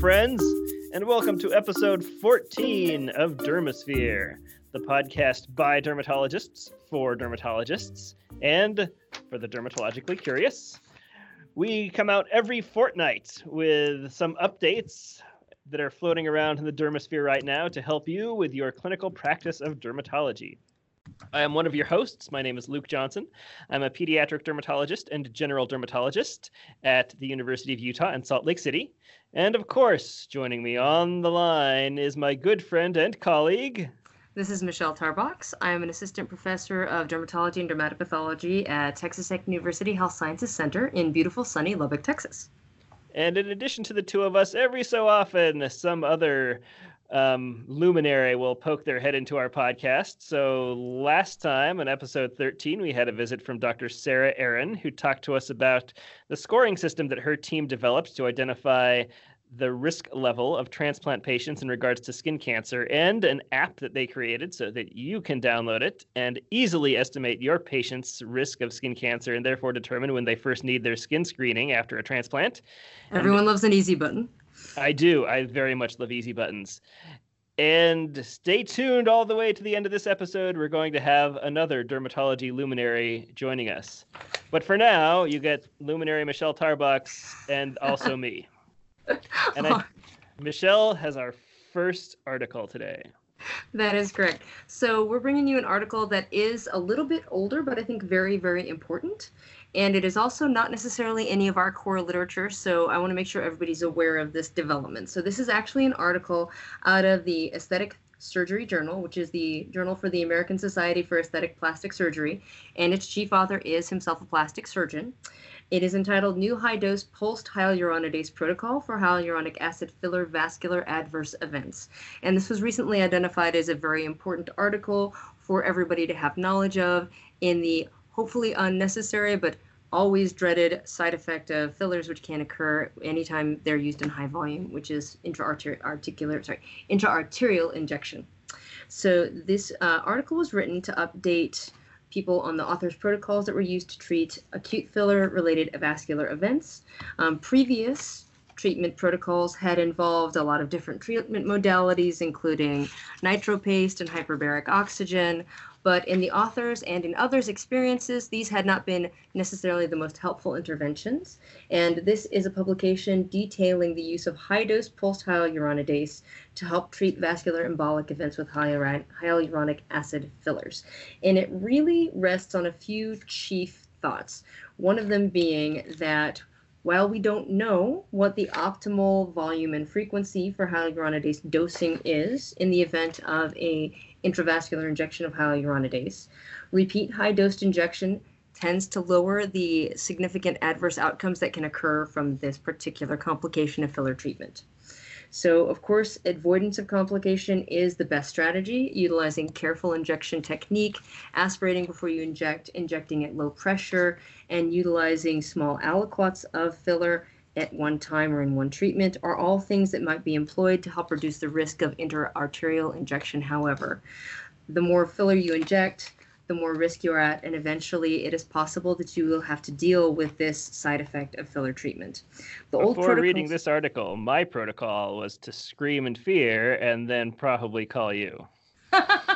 friends, and welcome to episode 14 of Dermasphere, the podcast by dermatologists for dermatologists and for the dermatologically curious. We come out every fortnight with some updates that are floating around in the dermasphere right now to help you with your clinical practice of dermatology. I am one of your hosts. My name is Luke Johnson. I'm a pediatric dermatologist and general dermatologist at the University of Utah in Salt Lake City. And of course, joining me on the line is my good friend and colleague. This is Michelle Tarbox. I am an assistant professor of dermatology and dermatopathology at Texas Tech University Health Sciences Center in beautiful sunny Lubbock, Texas. And in addition to the two of us, every so often, some other um, luminary will poke their head into our podcast. So last time, in episode 13, we had a visit from Dr. Sarah Arron, who talked to us about the scoring system that her team developed to identify the risk level of transplant patients in regards to skin cancer and an app that they created so that you can download it and easily estimate your patient's risk of skin cancer and therefore determine when they first need their skin screening after a transplant. Everyone and loves an easy button. I do. I very much love easy buttons. And stay tuned all the way to the end of this episode. We're going to have another dermatology luminary joining us. But for now, you get luminary Michelle Tarbox and also me. And I, Michelle has our first article today. That is correct. So we're bringing you an article that is a little bit older, but I think very, very important. And it is also not necessarily any of our core literature, so I want to make sure everybody's aware of this development. So this is actually an article out of the Aesthetic Surgery Journal, which is the journal for the American Society for Aesthetic Plastic Surgery, and its chief author is himself a plastic surgeon. It is entitled New High Dose Pulsed Hyaluronidase Protocol for Hyaluronic Acid Filler Vascular Adverse Events. And this was recently identified as a very important article for everybody to have knowledge of in the hopefully unnecessary but always dreaded side effect of fillers, which can occur anytime they're used in high volume, which is intra-articular, sorry, intra-arterial injection. So this uh, article was written to update people on the author's protocols that were used to treat acute filler-related vascular events. Um, previous treatment protocols had involved a lot of different treatment modalities, including nitropaste and hyperbaric oxygen, but in the authors and in others' experiences, these had not been necessarily the most helpful interventions. And this is a publication detailing the use of high dose pulsed hyaluronidase to help treat vascular embolic events with hyaluronic acid fillers. And it really rests on a few chief thoughts. One of them being that while we don't know what the optimal volume and frequency for hyaluronidase dosing is in the event of a intravascular injection of hyaluronidase. Repeat high dosed injection tends to lower the significant adverse outcomes that can occur from this particular complication of filler treatment. So, of course, avoidance of complication is the best strategy, utilizing careful injection technique, aspirating before you inject, injecting at low pressure, and utilizing small aliquots of filler at one time or in one treatment are all things that might be employed to help reduce the risk of intra-arterial injection. However, the more filler you inject, the more risk you're at, and eventually it is possible that you will have to deal with this side effect of filler treatment. The Before old protocols... reading this article, my protocol was to scream in fear and then probably call you.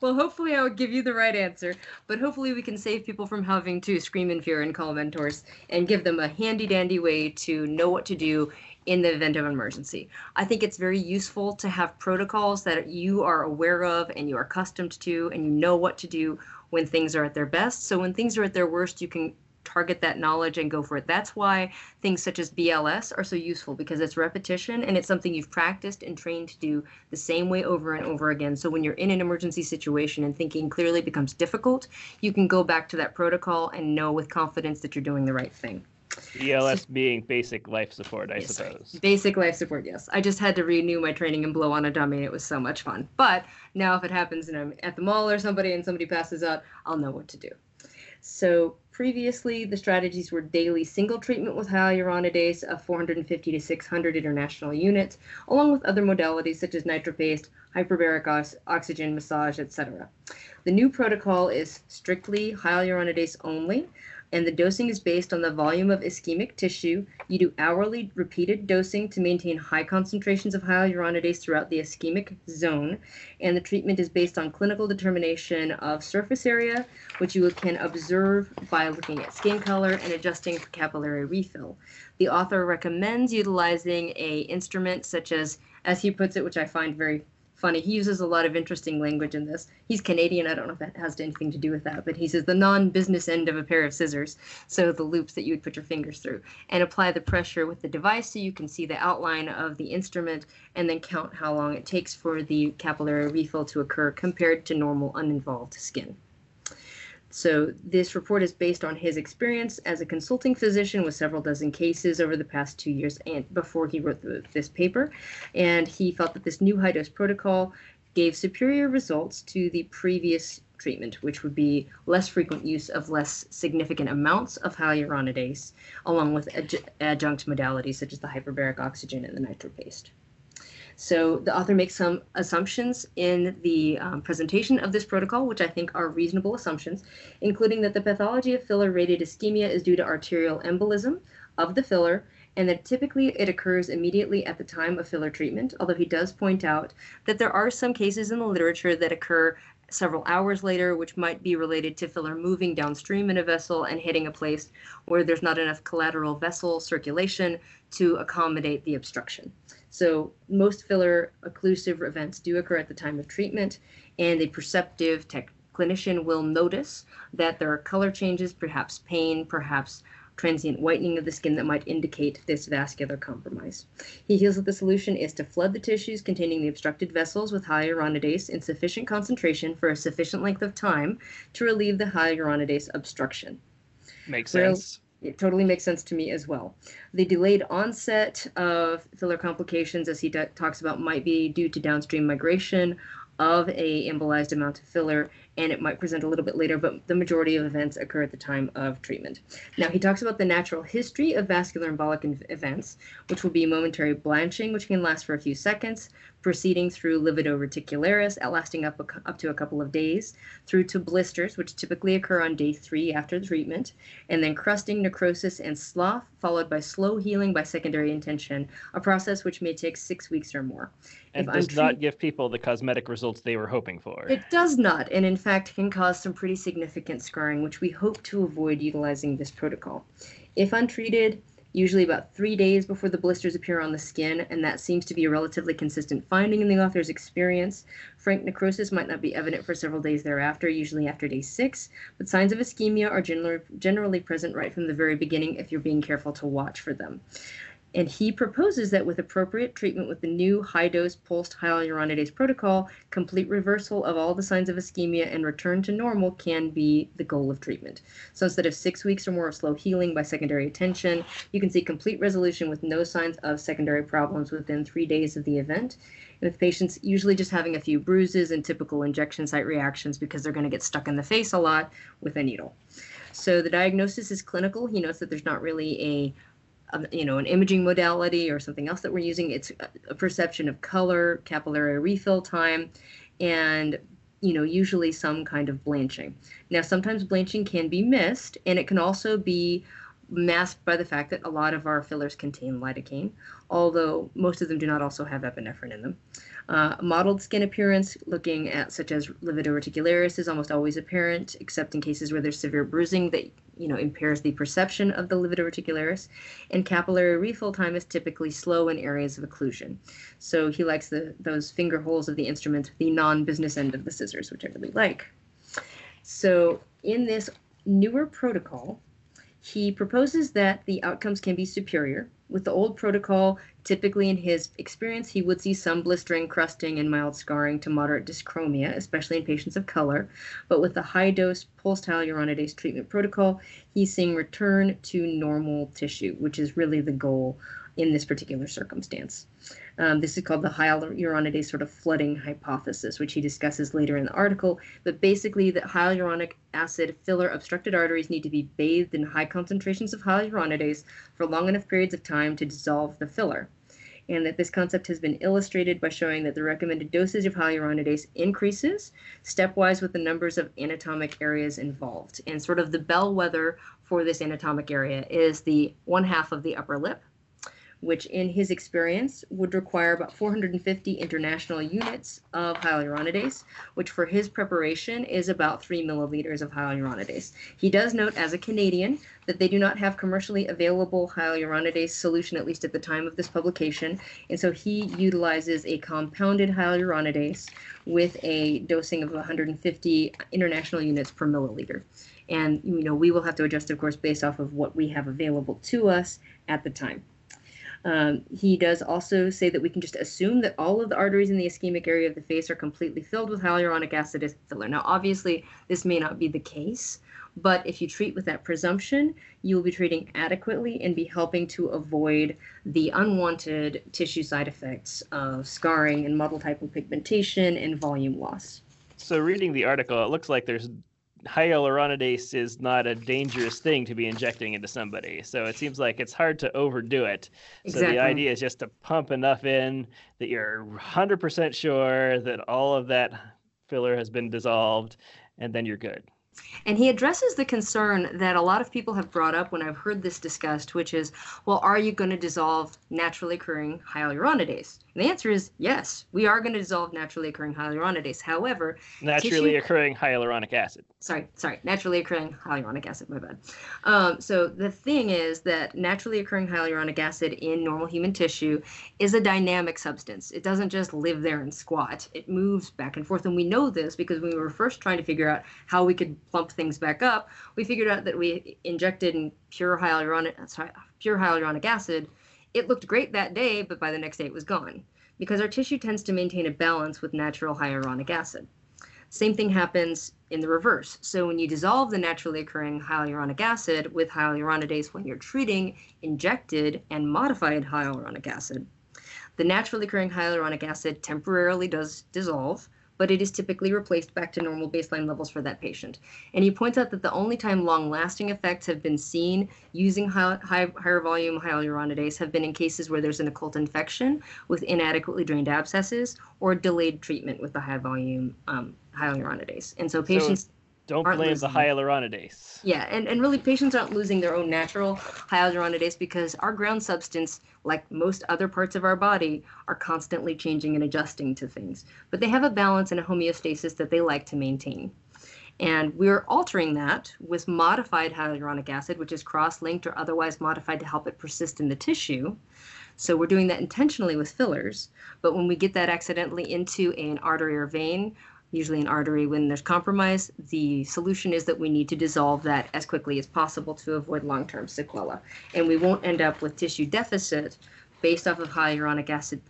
well, hopefully I will give you the right answer, but hopefully we can save people from having to scream in fear and call mentors and give them a handy dandy way to know what to do in the event of an emergency. I think it's very useful to have protocols that you are aware of and you are accustomed to and you know what to do when things are at their best. So when things are at their worst, you can target that knowledge and go for it. That's why things such as BLS are so useful because it's repetition and it's something you've practiced and trained to do the same way over and over again. So when you're in an emergency situation and thinking clearly becomes difficult, you can go back to that protocol and know with confidence that you're doing the right thing. BLS so, being basic life support, I yes, suppose. Basic life support, yes. I just had to renew my training and blow on a dummy. It was so much fun. But now, if it happens and I'm at the mall or somebody and somebody passes out, I'll know what to do. So previously, the strategies were daily single treatment with hyaluronidase of 450 to 600 international units, along with other modalities such as nitropaste, hyperbaric oxygen, massage, etc. The new protocol is strictly hyaluronidase only. And the dosing is based on the volume of ischemic tissue. You do hourly repeated dosing to maintain high concentrations of hyaluronidase throughout the ischemic zone, and the treatment is based on clinical determination of surface area, which you can observe by looking at skin color and adjusting for capillary refill. The author recommends utilizing a instrument such as, as he puts it, which I find very funny. He uses a lot of interesting language in this. He's Canadian. I don't know if that has anything to do with that, but he says the non-business end of a pair of scissors, so the loops that you would put your fingers through, and apply the pressure with the device so you can see the outline of the instrument and then count how long it takes for the capillary refill to occur compared to normal uninvolved skin. So this report is based on his experience as a consulting physician with several dozen cases over the past two years and before he wrote the, this paper. And he felt that this new high dose protocol gave superior results to the previous treatment, which would be less frequent use of less significant amounts of hyaluronidase, along with adjunct modalities such as the hyperbaric oxygen and the nitro-paste. So the author makes some assumptions in the um, presentation of this protocol, which I think are reasonable assumptions, including that the pathology of filler-rated ischemia is due to arterial embolism of the filler and that typically it occurs immediately at the time of filler treatment, although he does point out that there are some cases in the literature that occur several hours later, which might be related to filler moving downstream in a vessel and hitting a place where there's not enough collateral vessel circulation to accommodate the obstruction. So most filler occlusive events do occur at the time of treatment, and a perceptive tech clinician will notice that there are color changes, perhaps pain, perhaps transient whitening of the skin that might indicate this vascular compromise. He feels that the solution is to flood the tissues containing the obstructed vessels with hyaluronidase in sufficient concentration for a sufficient length of time to relieve the hyaluronidase obstruction. Makes sense it totally makes sense to me as well. The delayed onset of filler complications, as he talks about, might be due to downstream migration of a embolized amount of filler and it might present a little bit later, but the majority of events occur at the time of treatment. Now, he talks about the natural history of vascular embolic events, which will be momentary blanching, which can last for a few seconds, proceeding through livedo reticularis, lasting up, a, up to a couple of days, through to blisters, which typically occur on day three after the treatment, and then crusting, necrosis, and slough, followed by slow healing by secondary intention, a process which may take six weeks or more. And if does not give people the cosmetic results they were hoping for. It does not, and in fact can cause some pretty significant scarring, which we hope to avoid utilizing this protocol. If untreated, usually about three days before the blisters appear on the skin, and that seems to be a relatively consistent finding in the author's experience. Frank necrosis might not be evident for several days thereafter, usually after day six, but signs of ischemia are generally, generally present right from the very beginning if you're being careful to watch for them. And he proposes that with appropriate treatment with the new high dose pulsed hyaluronidase protocol, complete reversal of all the signs of ischemia and return to normal can be the goal of treatment. So instead of six weeks or more of slow healing by secondary intention, you can see complete resolution with no signs of secondary problems within three days of the event. And with patients usually just having a few bruises and typical injection site reactions because they're going to get stuck in the face a lot with a needle. So the diagnosis is clinical. He notes that there's not really a you know, an imaging modality or something else that we're using. It's a perception of color, capillary refill time, and you know, usually some kind of blanching. Now, sometimes blanching can be missed, and it can also be masked by the fact that a lot of our fillers contain lidocaine, although most of them do not also have epinephrine in them. Uh, mottled skin appearance, looking at such as livedo reticularis, is almost always apparent, except in cases where there's severe bruising that you know impairs the perception of the livedo reticularis. And capillary refill time is typically slow in areas of occlusion. So he likes the those finger holes of the instrument, the non-business end of the scissors, which I really like. So in this newer protocol, he proposes that the outcomes can be superior. With the old protocol, typically in his experience, he would see some blistering, crusting, and mild scarring to moderate dyschromia, especially in patients of color. But with the high dose pulsed hyaluronidase treatment protocol, he's seeing return to normal tissue, which is really the goal in this particular circumstance. Um, this is called the hyaluronidase sort of flooding hypothesis, which he discusses later in the article. But basically, the hyaluronic acid filler obstructed arteries need to be bathed in high concentrations of hyaluronidase for long enough periods of time to dissolve the filler and that this concept has been illustrated by showing that the recommended dosage of hyaluronidase increases stepwise with the numbers of anatomic areas involved. And sort of the bellwether for this anatomic area is the one half of the upper lip, which in his experience would require about 450 international units of hyaluronidase, which for his preparation is about 3 milliliters of hyaluronidase. He does note as a Canadian that they do not have commercially available hyaluronidase solution, at least at the time of this publication, and so he utilizes a compounded hyaluronidase with a dosing of 150 international units per milliliter. And you know we will have to adjust, of course, based off of what we have available to us at the time. Um, he does also say that we can just assume that all of the arteries in the ischemic area of the face are completely filled with hyaluronic acid as filler. Now, obviously, this may not be the case, but if you treat with that presumption, you will be treating adequately and be helping to avoid the unwanted tissue side effects of scarring and mottled hypopigmentation and volume loss. So, reading the article, it looks like there's hyaluronidase is not a dangerous thing to be injecting into somebody. So it seems like it's hard to overdo it. So the idea is just to pump enough in that you're 100% sure that all of that filler has been dissolved and then you're good. And he addresses the concern that a lot of people have brought up when I've heard this discussed, which is, well, are you going to dissolve naturally occurring hyaluronidase? And the answer is yes, we are going to dissolve naturally occurring hyaluronidase. However, naturally tissue... occurring hyaluronic acid. Sorry, sorry, naturally occurring hyaluronic acid. My bad. Um, so the thing is that naturally occurring hyaluronic acid in normal human tissue is a dynamic substance. It doesn't just live there and squat. It moves back and forth, and we know this because when we were first trying to figure out how we could plump things back up, we figured out that we injected in pure hyaluronic sorry, pure hyaluronic acid it looked great that day, but by the next day it was gone, because our tissue tends to maintain a balance with natural hyaluronic acid. Same thing happens in the reverse. So when you dissolve the naturally occurring hyaluronic acid with hyaluronidase when you're treating injected and modified hyaluronic acid, the naturally occurring hyaluronic acid temporarily does dissolve, but it is typically replaced back to normal baseline levels for that patient. And he points out that the only time long lasting effects have been seen using high, high, higher volume hyaluronidase have been in cases where there's an occult infection with inadequately drained abscesses or delayed treatment with the high volume um, hyaluronidase. And so patients. So don't blame the hyaluronidase. Yeah, and, and really patients aren't losing their own natural hyaluronidase because our ground substance, like most other parts of our body, are constantly changing and adjusting to things. But they have a balance and a homeostasis that they like to maintain. And we're altering that with modified hyaluronic acid, which is cross linked or otherwise modified to help it persist in the tissue. So we're doing that intentionally with fillers. But when we get that accidentally into an artery or vein, usually an artery when there's compromise, the solution is that we need to dissolve that as quickly as possible to avoid long-term sequela. And we won't end up with tissue deficit based off of hyaluronic acid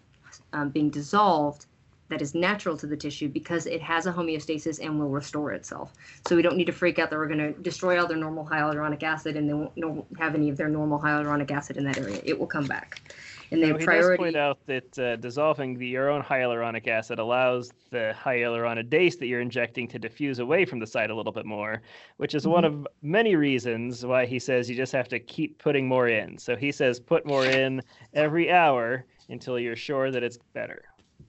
um, being dissolved that is natural to the tissue because it has a homeostasis and will restore itself. So we don't need to freak out that we're going to destroy all their normal hyaluronic acid and they won't have any of their normal hyaluronic acid in that area. It will come back and no, he priority. does point out that uh, dissolving the, your own hyaluronic acid allows the hyaluronidase that you're injecting to diffuse away from the site a little bit more, which is mm-hmm. one of many reasons why he says you just have to keep putting more in. So he says put more in every hour until you're sure that it's better.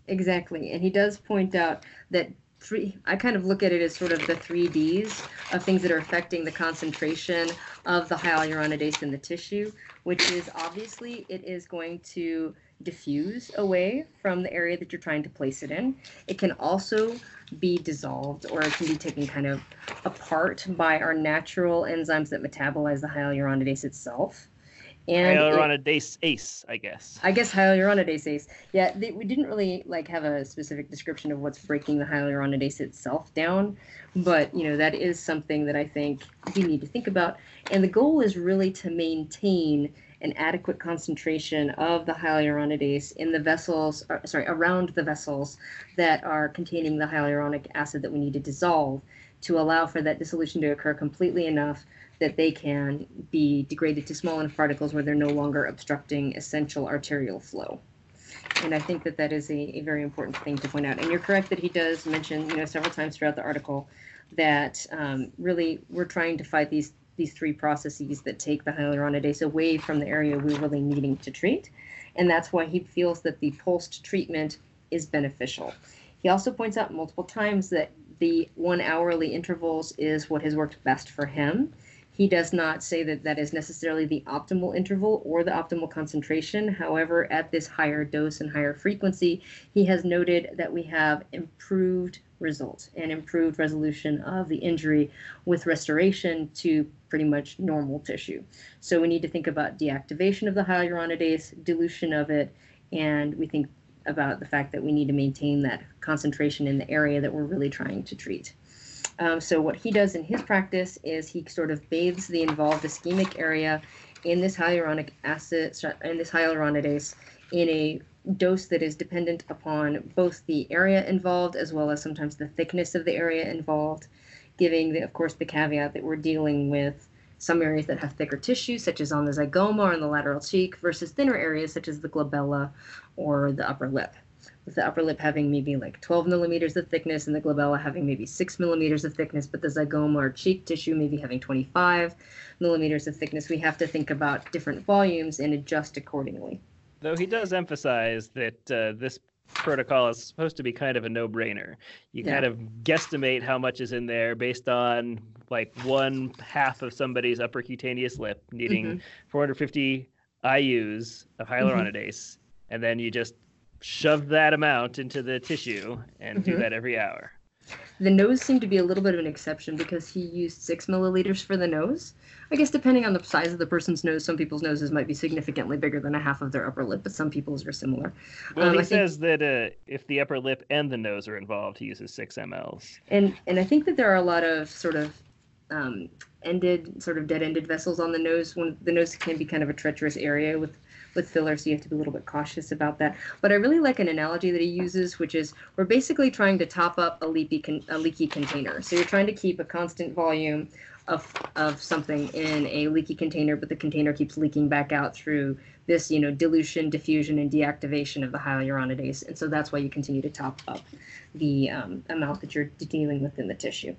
Exactly, and he does point out that three i kind of look at it as sort of the three d's of things that are affecting the concentration of the hyaluronidase in the tissue which is obviously it is going to diffuse away from the area that you're trying to place it in. It can also be dissolved or it can be taken kind of apart by our natural enzymes that metabolize the hyaluronidase itself and hyaluronidase ace, I guess. I guess hyaluronidase ace. Yeah, they, we didn't really like have a specific description of what's breaking the hyaluronidase itself down, but you know that is something that I think we need to think about. And the goal is really to maintain an adequate concentration of the hyaluronidase in the vessels, or, uh, sorry, around the vessels that are containing the hyaluronic acid that we need to dissolve to allow for that dissolution to occur completely enough that they can be degraded to small enough particles where they're no longer obstructing essential arterial flow. And I think that that is a, a very important thing to point out. And you're correct that he does mention, you know, several times throughout the article that um, really we're trying to fight these these three processes that take the hyaluronidase away from the area we're really needing to treat. And that's why he feels that the pulsed treatment is beneficial. He also points out multiple times that the one hourly intervals is what has worked best for him He does not say that that is necessarily the optimal interval or the optimal concentration. However, at this higher dose and higher frequency, he has noted that we have improved results and improved resolution of the injury with restoration to pretty much normal tissue. So we need to think about deactivation of the hyaluronidase, dilution of it, and we think about the fact that we need to maintain that concentration in the area that we're really trying to treat. Um, so what he does in his practice is he sort of bathes the involved ischemic area in this hyaluronic acid in this hyaluronidase in a dose that is dependent upon both the area involved as well as sometimes the thickness of the area involved, giving the, of course the caveat that we're dealing with some areas that have thicker tissue, such as on the zygoma or on the lateral cheek, versus thinner areas such as the glabella or the upper lip with the upper lip having maybe like 12 millimeters of thickness and the glabella having maybe 6 millimeters of thickness, but the zygoma or cheek tissue maybe having 25 millimeters of thickness. We have to think about different volumes and adjust accordingly. Though he does emphasize that uh, this protocol is supposed to be kind of a no-brainer. You yeah. kind of guesstimate how much is in there based on like one half of somebody's upper cutaneous lip needing mm-hmm. 450 IU's of hyaluronidase, mm-hmm. and then you just shove that amount into the tissue and mm-hmm. do that every hour. The nose seemed to be a little bit of an exception because he used six milliliters for the nose. I guess depending on the size of the person's nose, some people's noses might be significantly bigger than a half of their upper lip, but some people's are similar. Well, um, he I says think, that uh, if the upper lip and the nose are involved, he uses six mLs. And and I think that there are a lot of sort of um, ended, sort of dead-ended vessels on the nose. When the nose can be kind of a treacherous area with with filler, so you have to be a little bit cautious about that. But I really like an analogy that he uses, which is we're basically trying to top up a leaky con- a leaky container. So you're trying to keep a constant volume of of something in a leaky container, but the container keeps leaking back out through this, you know, dilution, diffusion, and deactivation of the hyaluronidase. And so that's why you continue to top up the um, amount that you're dealing with in the tissue.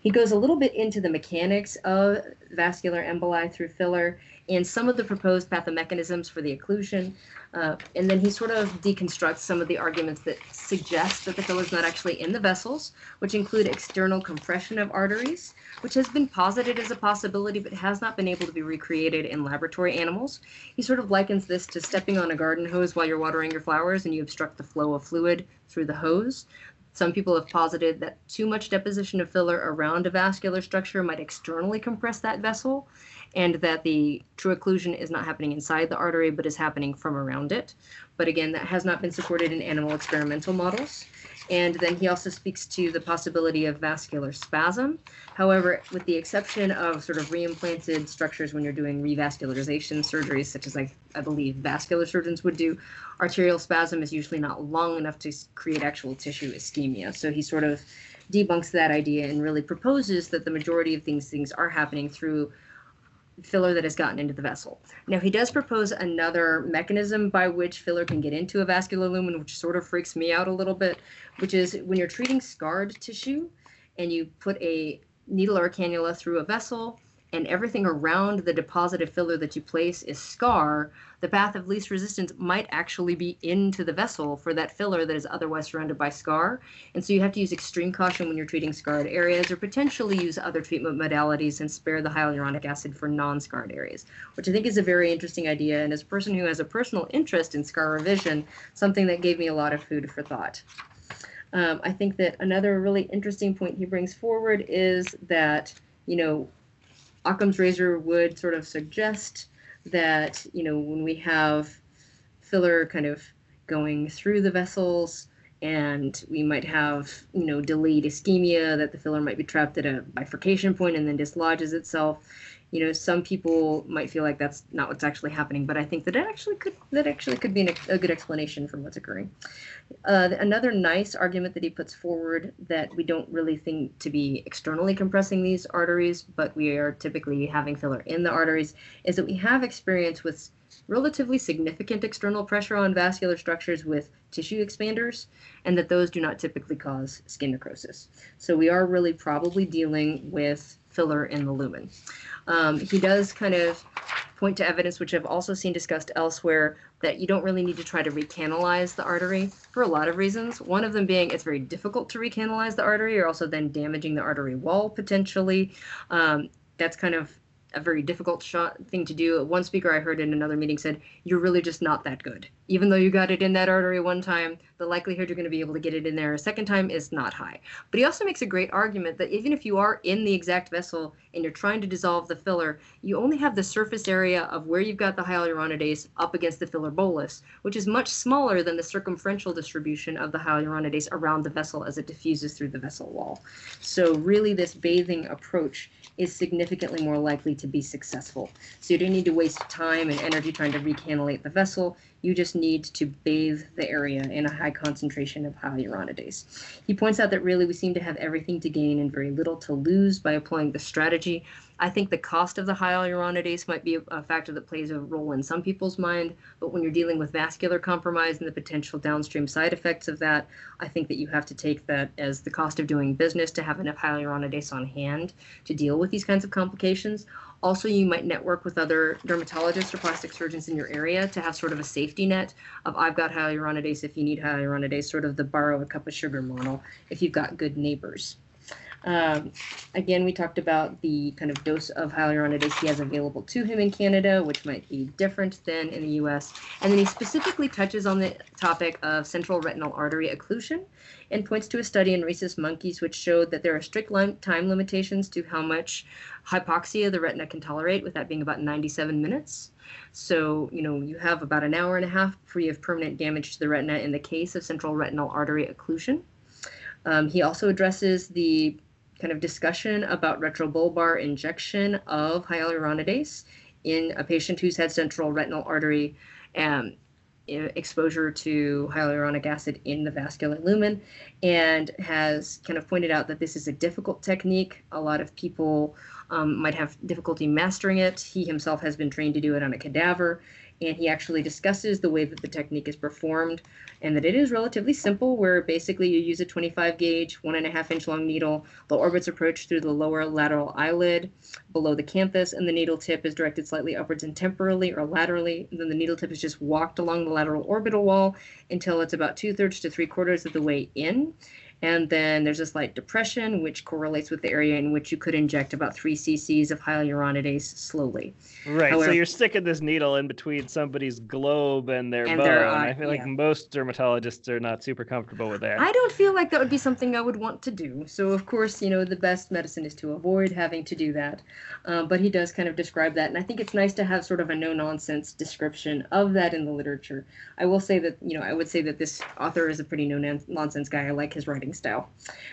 He goes a little bit into the mechanics of vascular emboli through filler and some of the proposed pathomechanisms for the occlusion. Uh, and then he sort of deconstructs some of the arguments that suggest that the filler is not actually in the vessels, which include external compression of arteries, which has been posited as a possibility but has not been able to be recreated in laboratory animals. He sort of likens this to stepping on a garden hose while you're watering your flowers and you obstruct the flow of fluid through the hose. Some people have posited that too much deposition of filler around a vascular structure might externally compress that vessel, and that the true occlusion is not happening inside the artery but is happening from around it. But again, that has not been supported in animal experimental models. And then he also speaks to the possibility of vascular spasm. However, with the exception of sort of reimplanted structures when you're doing revascularization surgeries, such as I, I believe vascular surgeons would do, arterial spasm is usually not long enough to create actual tissue ischemia. So he sort of debunks that idea and really proposes that the majority of these things are happening through filler that has gotten into the vessel. Now, he does propose another mechanism by which filler can get into a vascular lumen, which sort of freaks me out a little bit, which is when you're treating scarred tissue and you put a needle or a cannula through a vessel and everything around the deposited filler that you place is scar, the path of least resistance might actually be into the vessel for that filler that is otherwise surrounded by scar. And so you have to use extreme caution when you're treating scarred areas or potentially use other treatment modalities and spare the hyaluronic acid for non scarred areas, which I think is a very interesting idea. And as a person who has a personal interest in scar revision, something that gave me a lot of food for thought. Um, I think that another really interesting point he brings forward is that, you know, Occam's razor would sort of suggest that you know when we have filler kind of going through the vessels and we might have you know delayed ischemia that the filler might be trapped at a bifurcation point and then dislodges itself you know some people might feel like that's not what's actually happening but i think that it actually could that actually could be an, a good explanation for what's occurring. Uh, another nice argument that he puts forward that we don't really think to be externally compressing these arteries but we are typically having filler in the arteries is that we have experience with relatively significant external pressure on vascular structures with tissue expanders, and that those do not typically cause skin necrosis. So we are really probably dealing with filler in the lumen. Um, he does kind of point to evidence, which I've also seen discussed elsewhere, that you don't really need to try to recanalize the artery for a lot of reasons. One of them being it's very difficult to recanalize the artery, or also then damaging the artery wall potentially. Um, that's kind of a very difficult shot thing to do. One speaker I heard in another meeting said, "You're really just not that good. Even though you got it in that artery one time, the likelihood you're going to be able to get it in there a second time is not high." But he also makes a great argument that even if you are in the exact vessel and you're trying to dissolve the filler, you only have the surface area of where you've got the hyaluronidase up against the filler bolus, which is much smaller than the circumferential distribution of the hyaluronidase around the vessel as it diffuses through the vessel wall. So really this bathing approach is significantly more likely to be successful. So you don't need to waste time and energy trying to recannulate the vessel. You just need to bathe the area in a high concentration of hyaluronidase. He points out that really we seem to have everything to gain and very little to lose by applying the strategy. I think the cost of the hyaluronidase might be a factor that plays a role in some people's mind, but when you're dealing with vascular compromise and the potential downstream side effects of that, I think that you have to take that as the cost of doing business to have enough hyaluronidase on hand to deal with these kinds of complications. Also, you might network with other dermatologists or plastic surgeons in your area to have sort of a safety net of I've got hyaluronidase if you need hyaluronidase, sort of the borrow a cup of sugar model if you've got good neighbors. Um, again, we talked about the kind of dose of hyaluronidase he has available to him in Canada, which might be different than in the US. And then he specifically touches on the topic of central retinal artery occlusion and points to a study in rhesus monkeys which showed that there are strict time limitations to how much hypoxia the retina can tolerate, with that being about 97 minutes. So, you know, you have about an hour and a half free of permanent damage to the retina in the case of central retinal artery occlusion. Um, he also addresses the kind of discussion about retrobulbar injection of hyaluronidase in a patient who's had central retinal artery um, exposure to hyaluronic acid in the vascular lumen and has kind of pointed out that this is a difficult technique. A lot of people um, might have difficulty mastering it. He himself has been trained to do it on a cadaver and he actually discusses the way that the technique is performed and that it is relatively simple where basically you use a 25 gauge one and a half inch long needle the orbits approach through the lower lateral eyelid below the canthus and the needle tip is directed slightly upwards and temporally or laterally and then the needle tip is just walked along the lateral orbital wall until it's about two-thirds to three-quarters of the way in and then there's a slight depression, which correlates with the area in which you could inject about three cc's of hyaluronidase slowly. Right. However, so you're sticking this needle in between somebody's globe and their and bone. Their, uh, I feel like most dermatologists are not super comfortable with that. I don't feel like that would be something I would want to do. So, of course, you know, the best medicine is to avoid having to do that. Um, but he does kind of describe that. And I think it's nice to have sort of a no nonsense description of that in the literature. I will say that, you know, I would say that this author is a pretty no nonsense guy. I like his writing style.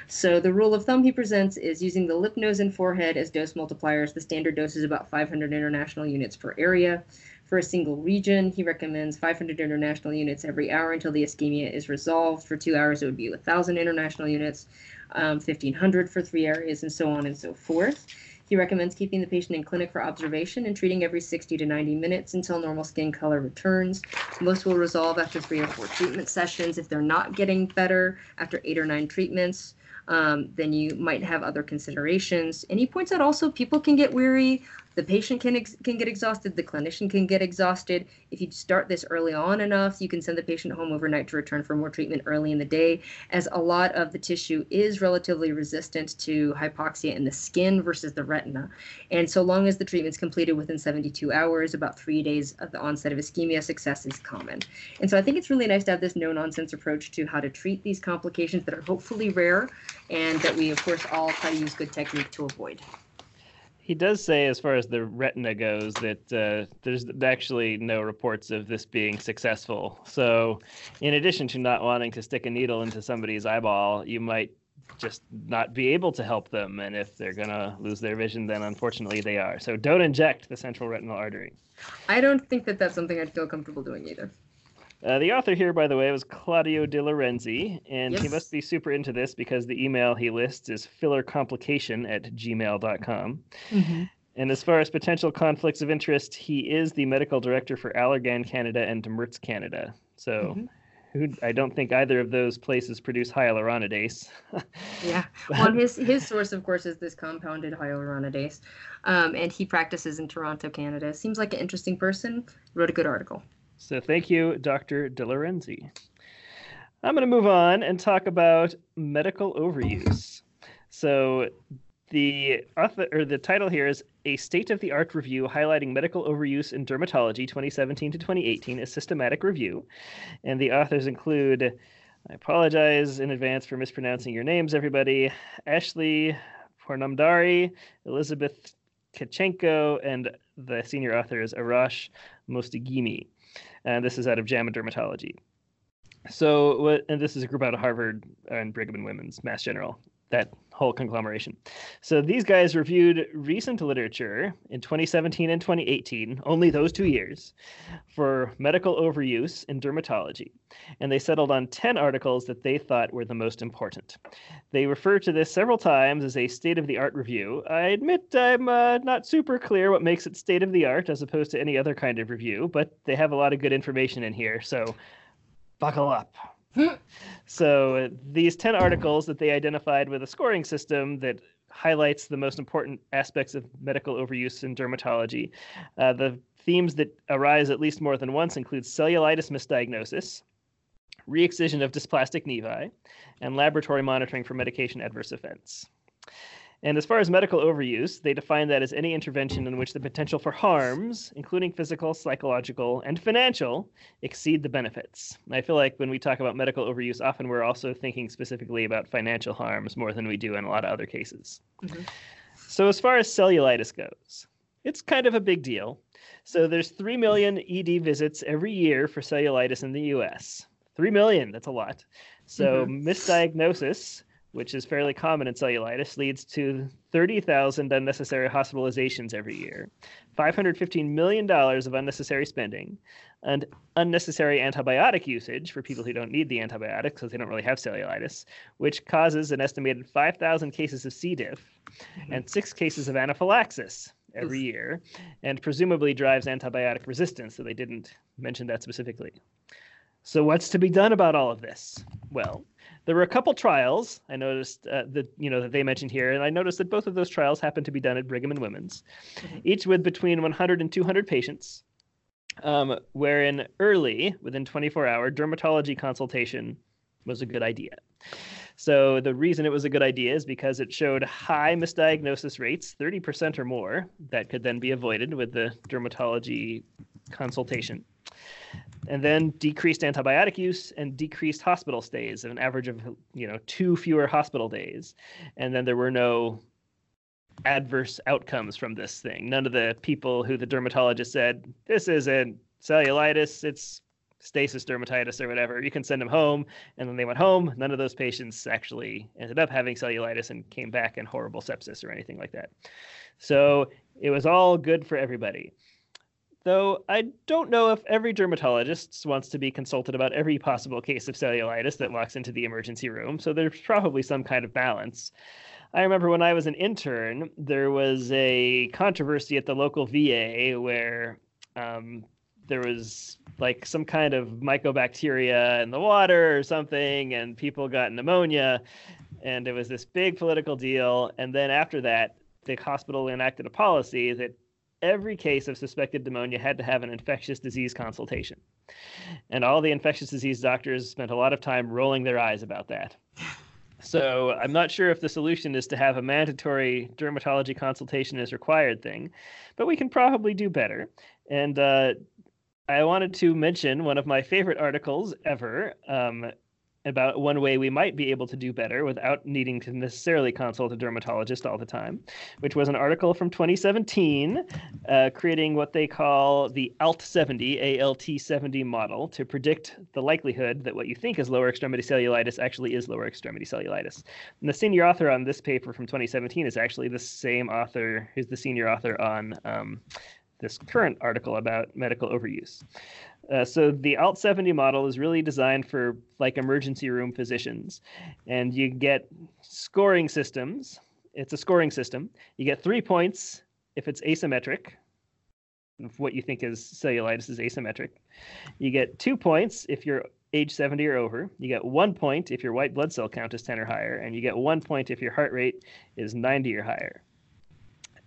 So the rule of thumb he presents is using the lip, nose, and forehead as dose multipliers. The standard dose is about 500 international units per area. For a single region, he recommends 500 international units every hour until the ischemia is resolved. For two hours, it would be 1,000 international units, um, 1,500 for three areas, and so on and so forth. He recommends keeping the patient in clinic for observation and treating every 60 to 90 minutes until normal skin color returns. Most will resolve after three or four treatment sessions. If they're not getting better after eight or nine treatments, um, then you might have other considerations. And he points out also people can get weary the patient can ex- can get exhausted the clinician can get exhausted. If you start this early on enough you can send the patient home overnight to return for more treatment early in the day as a lot of the tissue is relatively resistant to hypoxia in the skin versus the retina. And so long as the treatment's completed within 72 hours about three days of the onset of ischemia success is common. And so i think it's really nice to have this no nonsense approach to how to treat these complications that are hopefully rare and that we of course all try to use good technique to avoid he does say, as far as the retina goes, that uh, there's actually no reports of this being successful. So, in addition to not wanting to stick a needle into somebody's eyeball, you might just not be able to help them. And if they're going to lose their vision, then unfortunately they are. So, don't inject the central retinal artery. I don't think that that's something I'd feel comfortable doing either. Uh, the author here, by the way, was Claudio De Lorenzi, and yes. he must be super into this because the email he lists is fillercomplication at gmail.com. Mm-hmm. And as far as potential conflicts of interest, he is the medical director for Allergan Canada and Merz Canada. So mm-hmm. who, I don't think either of those places produce hyaluronidase. yeah. Well, his, his source, of course, is this compounded hyaluronidase. Um, and he practices in Toronto, Canada. Seems like an interesting person. Wrote a good article. So thank you, Dr. De Lorenzi. I'm going to move on and talk about medical overuse. So the author or the title here is a state of the art review highlighting medical overuse in dermatology 2017 to 2018 a systematic review and the authors include i apologize in advance for mispronouncing your names everybody ashley pournamdari elizabeth tkachenko and the senior author is arash mostaghimi and this is out of jama dermatology. So what, and this is a group out of harvard and brigham and women's mass general that whole conglomeration. So these guys reviewed recent literature in 2017 and 2018, only those two years, for medical overuse in dermatology. And they settled on 10 articles that they thought were the most important. They refer to this several times as a state of the art review. I admit I'm uh, not super clear what makes it state of the art as opposed to any other kind of review, but they have a lot of good information in here. So buckle up. so these 10 articles that they identified with a scoring system that highlights the most important aspects of medical overuse in dermatology. Uh, the themes that arise at least more than once include cellulitis misdiagnosis, re-excision of dysplastic nevi, and laboratory monitoring for medication adverse events. And as far as medical overuse, they define that as any intervention in which the potential for harms, including physical, psychological, and financial, exceed the benefits. And I feel like when we talk about medical overuse, often we're also thinking specifically about financial harms more than we do in a lot of other cases. Mm-hmm. So as far as cellulitis goes, it's kind of a big deal. So there's 3 million ED visits every year for cellulitis in the US. 3 million, that's a lot. So mm-hmm. misdiagnosis which is fairly common in cellulitis, leads to 30,000 unnecessary hospitalizations every year, $515 million of unnecessary spending, and unnecessary antibiotic usage for people who don't need the antibiotics because they don't really have cellulitis, which causes an estimated 5,000 cases of C. diff mm-hmm. and six cases of anaphylaxis every year, and presumably drives antibiotic resistance, so they didn't mention that specifically. So, what's to be done about all of this? Well, there were a couple trials I noticed uh, that you know that they mentioned here, and I noticed that both of those trials happened to be done at Brigham and Women's, mm-hmm. each with between 100 and 200 patients, um, wherein early, within 24 hour dermatology consultation was a good idea. So the reason it was a good idea is because it showed high misdiagnosis rates, 30% or more, that could then be avoided with the dermatology consultation and then decreased antibiotic use and decreased hospital stays an average of you know two fewer hospital days. And then there were no adverse outcomes from this thing. None of the people who the dermatologist said this isn't cellulitis it's stasis dermatitis or whatever. You can send them home. And then they went home. None of those patients actually ended up having cellulitis and came back in horrible sepsis or anything like that. So it was all good for everybody though I don't know if every dermatologist wants to be consulted about every possible case of cellulitis that walks into the emergency room, so there's probably some kind of balance. I remember when I was an intern, there was a controversy at the local VA where um, there was like some kind of mycobacteria in the water or something, and people got pneumonia, and it was this big political deal. And then after that, the hospital enacted a policy that every case of suspected pneumonia had to have an infectious disease consultation. And all the infectious disease doctors spent a lot of time rolling their eyes about that. So I'm not sure if the solution is to have a mandatory dermatology consultation as required thing, but we can probably do better. And uh, I wanted to mention one of my favorite articles ever. Um, about one way we might be able to do better without needing to necessarily consult a dermatologist all the time, which was an article from 2017 uh, creating what they call the ALT 70, ALT 70 model to predict the likelihood that what you think is lower extremity cellulitis actually is lower extremity cellulitis. And the senior author on this paper from 2017 is actually the same author who's the senior author on um, this current article about medical overuse. Uh, so the Alt 70 model is really designed for like emergency room physicians, and you get scoring systems. It's a scoring system. You get three points if it's asymmetric. If what you think is cellulitis is asymmetric. You get two points if you're age 70 or over. You get one point if your white blood cell count is 10 or higher, and you get one point if your heart rate is 90 or higher.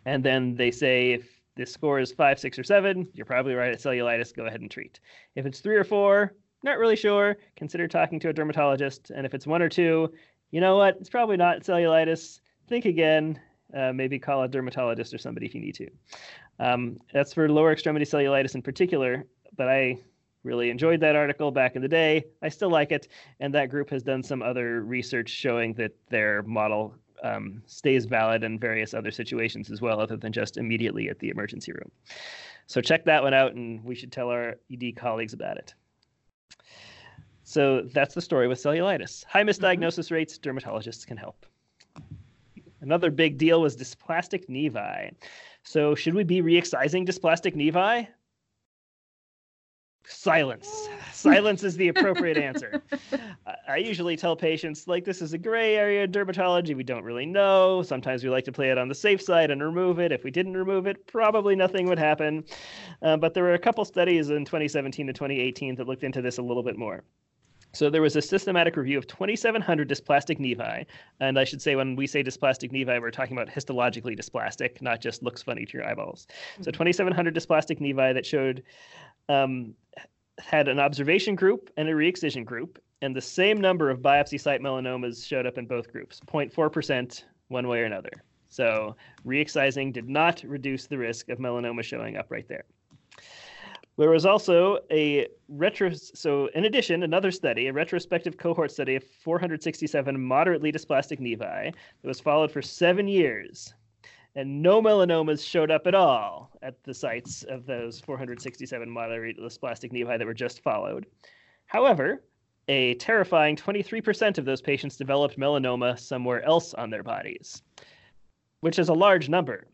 And then they say if this score is five, six, or seven, you're probably right at cellulitis. Go ahead and treat. If it's three or four, not really sure. Consider talking to a dermatologist. And if it's one or two, you know what? It's probably not cellulitis. Think again Uh, maybe call a dermatologist or somebody if you need to. Um, that's for lower extremity cellulitis in particular, but I really enjoyed that article back in the day. I still like it, and that group has done some other research showing that their model um, stays valid in various other situations as well, other than just immediately at the emergency room. So check that one out, and we should tell our ED colleagues about it. So that's the story with cellulitis. High misdiagnosis mm-hmm. rates, dermatologists can help. Another big deal was dysplastic nevi. So should we be re-excising dysplastic nevi? Silence. Silence is the appropriate answer. I usually tell patients, like, this is a gray area in dermatology. We don't really know. Sometimes we like to play it on the safe side and remove it. If we didn't remove it, probably nothing would happen. Uh, but there were a couple studies in 2017 to 2018 that looked into this a little bit more. So there was a systematic review of 2,700 dysplastic nevi, and I should say when we say dysplastic nevi, we're talking about histologically dysplastic, not just looks funny to your eyeballs. Mm-hmm. So 2,700 dysplastic nevi that showed um, had an observation group and a re-excision group, and the same number of biopsy site melanomas showed up in both groups, 0.4% one way or another. So re-excising did not reduce the risk of melanoma showing up right there. There was also a retro. So, in addition, another study, a retrospective cohort study of 467 moderately dysplastic nevi that was followed for seven years, and no melanomas showed up at all at the sites of those 467 moderate dysplastic nevi that were just followed. However, a terrifying 23% of those patients developed melanoma somewhere else on their bodies, which is a large number.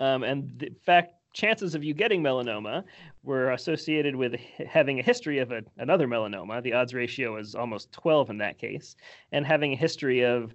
Um, and the fact chances of you getting melanoma were associated with having a history of a, another melanoma. The odds ratio was almost 12 in that case, and having a history of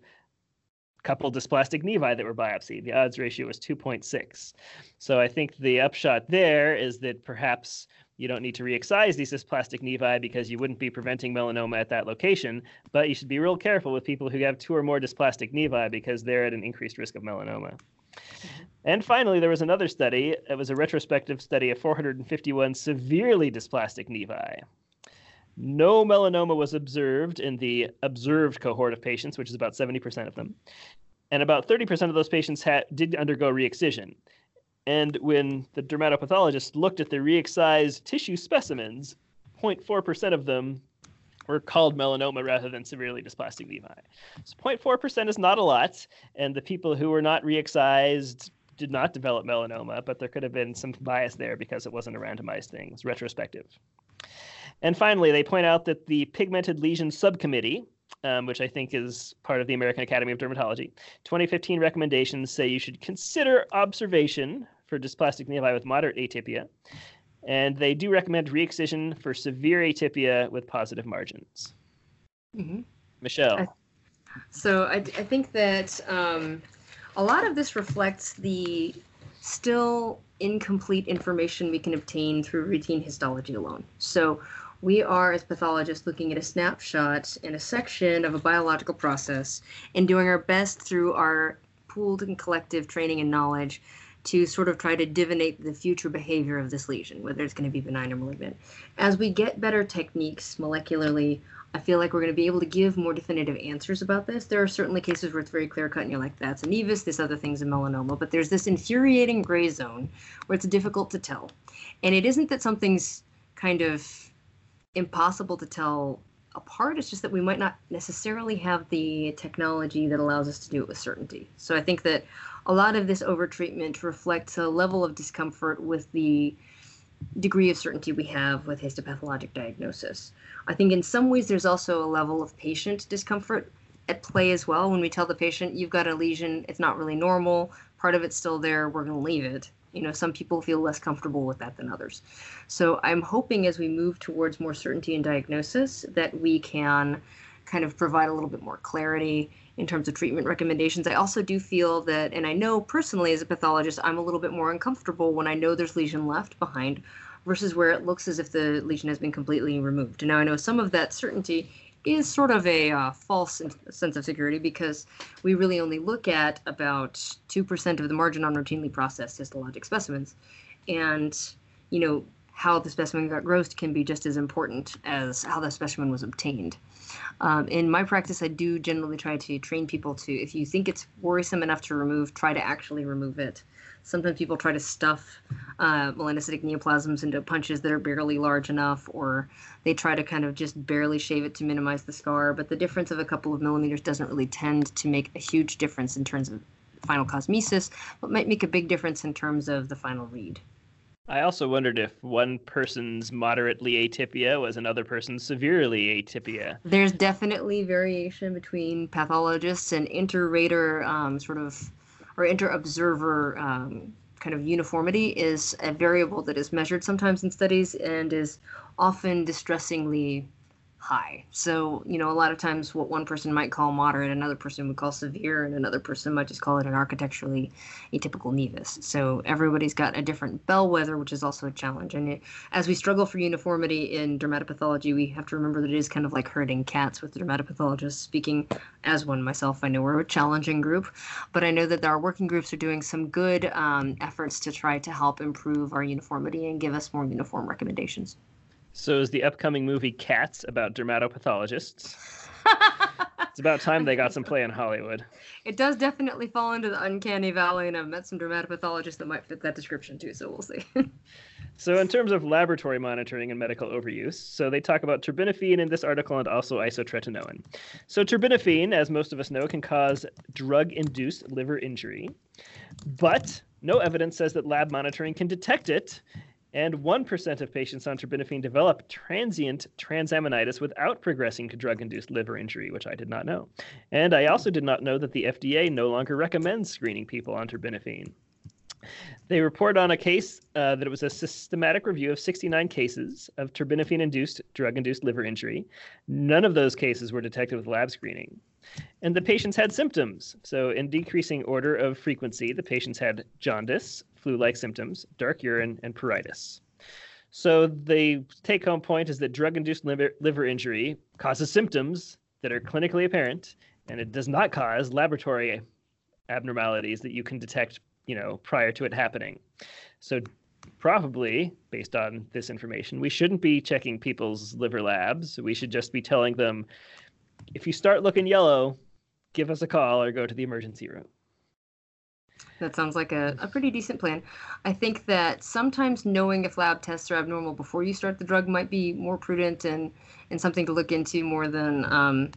couple dysplastic nevi that were biopsied. The odds ratio was 2.6. So I think the upshot there is that perhaps you don't need to re-excise these dysplastic nevi because you wouldn't be preventing melanoma at that location, but you should be real careful with people who have two or more dysplastic nevi because they're at an increased risk of melanoma. Mm-hmm. And finally, there was another study. It was a retrospective study of 451 severely dysplastic nevi. No melanoma was observed in the observed cohort of patients, which is about 70% of them. And about 30% of those patients had, did undergo re-excision. And when the dermatopathologist looked at the re-excised tissue specimens, 0.4% of them were called melanoma rather than severely dysplastic nevi. So 0.4% is not a lot, and the people who were not re-excised did not develop melanoma, but there could have been some bias there because it wasn't a randomized thing. It's retrospective. And finally, they point out that the pigmented lesion subcommittee, um, which I think is part of the American Academy of Dermatology, 2015 recommendations say you should consider observation for dysplastic nevi with moderate atypia and they do recommend re-excision for severe atypia with positive margins. Mm-hmm. Michelle. So I, I think that um, a lot of this reflects the still incomplete information we can obtain through routine histology alone. So we are, as pathologists, looking at a snapshot in a section of a biological process and doing our best through our pooled and collective training and knowledge to sort of try to divinate the future behavior of this lesion, whether it's going to be benign or malignant. As we get better techniques molecularly, I feel like we're going to be able to give more definitive answers about this. There are certainly cases where it's very clear cut and you're like, that's a nevus, this other thing's a melanoma, but there's this infuriating gray zone where it's difficult to tell. And it isn't that something's kind of impossible to tell apart, it's just that we might not necessarily have the technology that allows us to do it with certainty. So I think that a lot of this overtreatment reflects a level of discomfort with the degree of certainty we have with histopathologic diagnosis. I think in some ways there's also a level of patient discomfort at play as well when we tell the patient you've got a lesion, it's not really normal, part of it's still there, we're going to leave it. You know, some people feel less comfortable with that than others. So I'm hoping as we move towards more certainty in diagnosis that we can kind of provide a little bit more clarity in terms of treatment recommendations. I also do feel that, and I know personally as a pathologist, I'm a little bit more uncomfortable when I know there's lesion left behind versus where it looks as if the lesion has been completely removed. And now, I know some of that certainty is sort of a uh, false sense of security because we really only look at about 2% of the margin on routinely processed histologic specimens. And, you know, how the specimen got grossed can be just as important as how the specimen was obtained. Um, in my practice, I do generally try to train people to, if you think it's worrisome enough to remove, try to actually remove it. Sometimes people try to stuff uh, melanocytic neoplasms into punches that are barely large enough, or they try to kind of just barely shave it to minimize the scar. But the difference of a couple of millimeters doesn't really tend to make a huge difference in terms of final cosmesis, but might make a big difference in terms of the final read. I also wondered if one person's moderately atypia was another person's severely atypia. There's definitely variation between pathologists and inter-rater um, sort of or inter-observer um, kind of uniformity is a variable that is measured sometimes in studies and is often distressingly high. So, you know, a lot of times what one person might call moderate, another person would call severe, and another person might just call it an architecturally atypical nevus. So everybody's got a different bellwether, which is also a challenge. And it, as we struggle for uniformity in dermatopathology, we have to remember that it is kind of like herding cats with dermatopathologists. Speaking as one myself, I know we're a challenging group, but I know that our working groups are doing some good um, efforts to try to help improve our uniformity and give us more uniform recommendations. So is the upcoming movie Cats about dermatopathologists? it's about time they got some play in Hollywood. It does definitely fall into the uncanny valley, and I've met some dermatopathologists that might fit that description too, so we'll see. so, in terms of laboratory monitoring and medical overuse, so they talk about terbinafine in this article and also isotretinoin. So, terbinafine, as most of us know, can cause drug induced liver injury, but no evidence says that lab monitoring can detect it and 1% of patients on terbinafine develop transient transaminitis without progressing to drug induced liver injury, which I did not know. And I also did not know that the FDA no longer recommends screening people on terbinafine. They report on a case uh, that it was a systematic review of 69 cases of terbinafine induced drug induced liver injury. None of those cases were detected with lab screening. And the patients had symptoms. So, in decreasing order of frequency, the patients had jaundice, flu like symptoms, dark urine, and pruritus. So, the take home point is that drug induced liver, liver injury causes symptoms that are clinically apparent, and it does not cause laboratory abnormalities that you can detect you know prior to it happening so probably based on this information we shouldn't be checking people's liver labs we should just be telling them if you start looking yellow, give us a call or go to the emergency room. That sounds like a, a pretty decent plan. I think that sometimes knowing if lab tests are abnormal before you start the drug might be more prudent and, and something to look into more than um,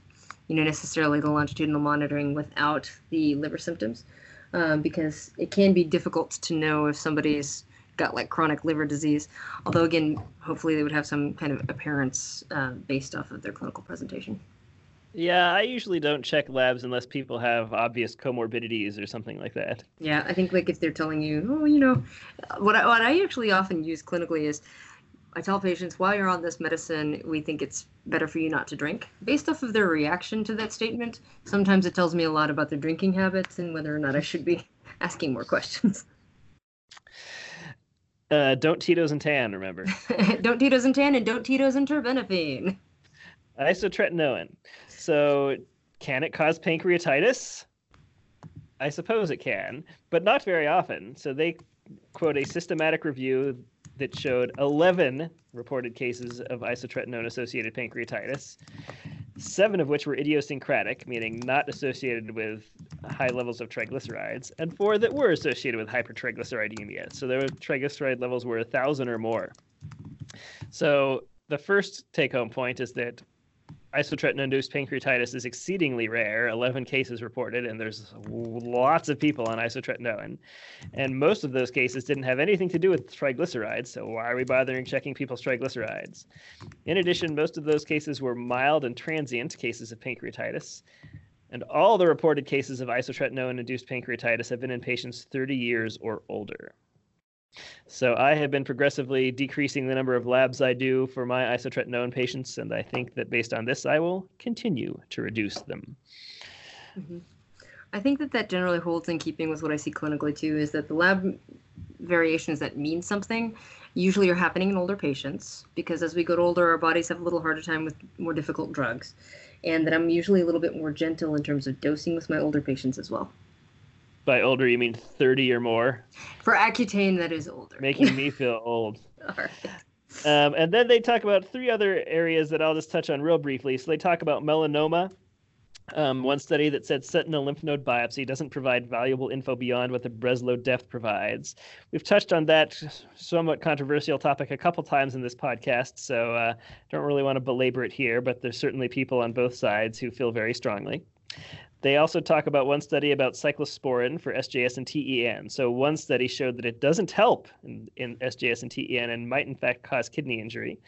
you know necessarily the longitudinal monitoring without the liver symptoms, um, because it can be difficult to know if somebody's got like chronic liver disease. Although again, hopefully they would have some kind of appearance uh, based off of their clinical presentation. Yeah, I usually don't check labs unless people have obvious comorbidities or something like that. Yeah, I think like if they're telling you, oh, you know, what I, what I actually often use clinically is I tell patients while you're on this medicine, we think it's better for you not to drink. Based off of their reaction to that statement, sometimes it tells me a lot about their drinking habits and whether or not I should be asking more questions. Uh, don't Tito's and tan, remember. don't Tito's and tan, and don't Tito's and terbinafine. Isotretinoin. So, can it cause pancreatitis? I suppose it can, but not very often. So, they quote a systematic review that showed 11 reported cases of isotretinoin associated pancreatitis, seven of which were idiosyncratic, meaning not associated with high levels of triglycerides, and four that were associated with hypertriglyceridemia. So their triglyceride levels were 1,000 or more. So the first take home point is that isotretinoin-induced pancreatitis is exceedingly rare. 11 cases reported and there's lots of people on isotretinoin. And most of those cases didn't have anything to do with triglycerides so why are we bothering checking people's triglycerides? In addition most of those cases were mild and transient cases of pancreatitis and all the reported cases of isotretinoin-induced pancreatitis have been in patients 30 years or older so I have been progressively decreasing the number of labs I do for my isotretinoin patients, and I think that based on this, I will continue to reduce them. Mm-hmm. I think that that generally holds in keeping with what I see clinically too. Is that the lab variations that mean something usually are happening in older patients because as we get older, our bodies have a little harder time with more difficult drugs, and that I'm usually a little bit more gentle in terms of dosing with my older patients as well by older you mean 30 or more for accutane that is older making me feel old All right. Um, and then they talk about three other areas that I'll just touch on real briefly. So they talk about melanoma, um, one study that said sentinel lymph node biopsy doesn't provide valuable info beyond what the Breslow depth provides. We've touched on that somewhat controversial topic a couple times in this podcast, so uh, don't really want to belabor it here, but there's certainly people on both sides who feel very strongly. They also talk about one study about cyclosporin for SJS and TEN. So one study showed that it doesn't help in, in SJS and TEN and might in fact cause kidney injury.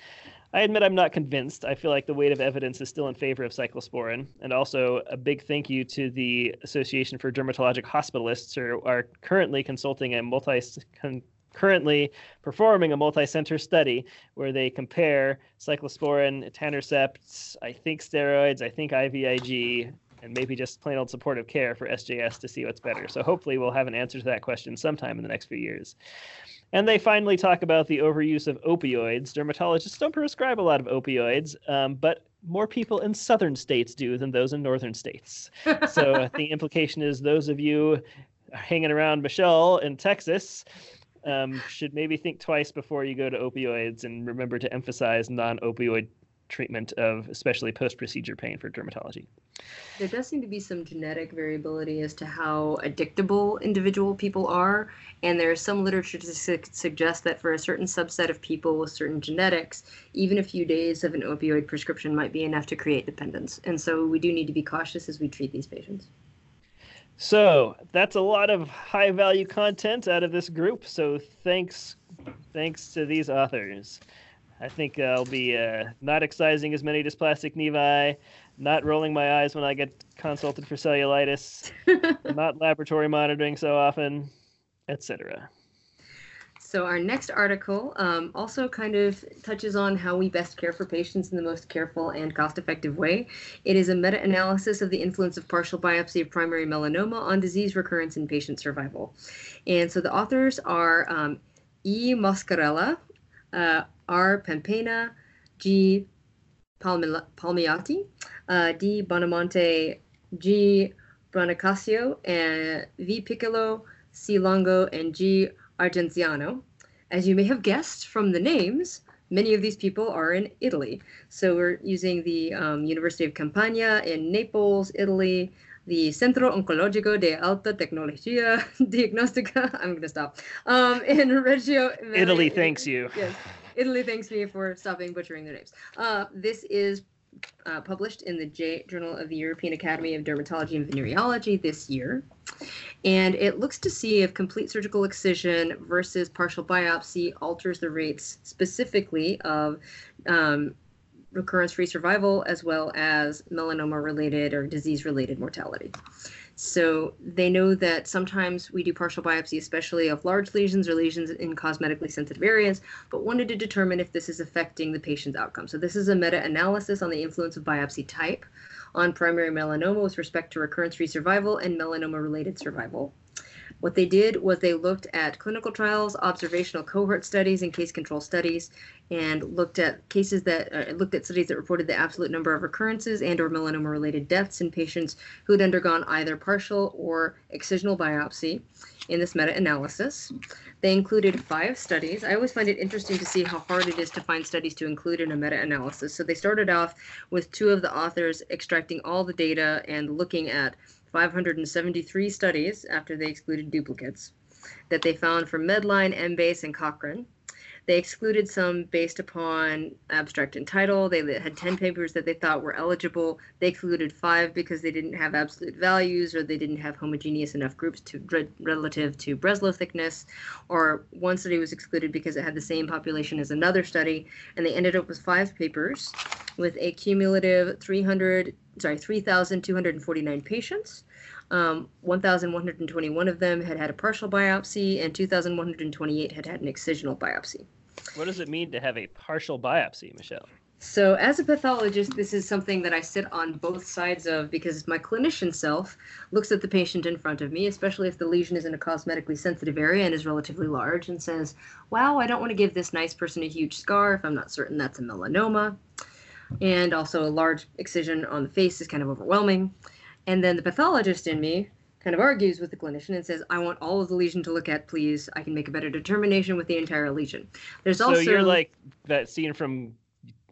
I admit I'm not convinced. I feel like the weight of evidence is still in favor of cyclosporin. And also, a big thank you to the Association for Dermatologic Hospitalists, who are currently consulting a multi currently performing a multi-center study where they compare cyclosporin, etanercept, I think steroids, I think IVIG, and maybe just plain old supportive care for SJS to see what's better. So hopefully we'll have an answer to that question sometime in the next few years. And they finally talk about the overuse of opioids. Dermatologists don't prescribe a lot of opioids, um, but more people in southern states do than those in northern states. so the implication is those of you hanging around Michelle in Texas um, should maybe think twice before you go to opioids and remember to emphasize non opioid treatment of especially post-procedure pain for dermatology. There does seem to be some genetic variability as to how addictable individual people are, and there's some literature to su- suggest that for a certain subset of people with certain genetics, even a few days of an opioid prescription might be enough to create dependence. And so we do need to be cautious as we treat these patients. So that's a lot of high value content out of this group. So thanks, thanks to these authors. I think I'll be uh, not excising as many dysplastic nevi, not rolling my eyes when I get consulted for cellulitis, not laboratory monitoring so often, etc. So our next article um, also kind of touches on how we best care for patients in the most careful and cost-effective way. It is a meta-analysis of the influence of partial biopsy of primary melanoma on disease recurrence and patient survival. And so the authors are um, E. Moscarella, uh, R. Pampena, G. Palmiati, uh, D. Bonamonte, G. Brancaccio, and V. Piccolo, C. Longo, and G. Argenziano. As you may have guessed from the names, many of these people are in Italy. So we're using the um, University of Campania in Naples, Italy, the Centro Oncologico de Alta Tecnologia Diagnostica. I'm going to stop. Um, in Reggio. Italy thanks you. Yes. Italy thanks me for stopping butchering their names. Uh, this is uh, published in the J- Journal of the European Academy of Dermatology and Venereology this year. And it looks to see if complete surgical excision versus partial biopsy alters the rates specifically of um, recurrence free survival as well as melanoma related or disease related mortality. So they know that sometimes we do partial biopsy, especially of large lesions or lesions in cosmetically sensitive areas, but wanted to determine if this is affecting the patient's outcome. So this is a meta-analysis on the influence of biopsy type on primary melanoma with respect to recurrence-free survival and melanoma-related survival. What they did was they looked at clinical trials, observational cohort studies, and case control studies, and looked at cases that uh, looked at studies that reported the absolute number of recurrences and or melanoma related deaths in patients who had undergone either partial or excisional biopsy in this meta-analysis. They included five studies. I always find it interesting to see how hard it is to find studies to include in a meta-analysis. So they started off with two of the authors extracting all the data and looking at 573 studies after they excluded duplicates that they found for Medline, Embase, and Cochrane. They excluded some based upon abstract and title. They had 10 papers that they thought were eligible. They excluded five because they didn't have absolute values or they didn't have homogeneous enough groups to relative to Breslow thickness. Or one study was excluded because it had the same population as another study. And they ended up with five papers with a cumulative 300, sorry, 3,249 patients. Um, 1,121 of them had had a partial biopsy, and 2,128 had had an excisional biopsy. What does it mean to have a partial biopsy, Michelle? So, as a pathologist, this is something that I sit on both sides of because my clinician self looks at the patient in front of me, especially if the lesion is in a cosmetically sensitive area and is relatively large, and says, Wow, I don't want to give this nice person a huge scar if I'm not certain that's a melanoma. And also, a large excision on the face is kind of overwhelming. And then the pathologist in me kind of argues with the clinician and says, "I want all of the lesion to look at, please. I can make a better determination with the entire lesion." There's So also you're like that scene from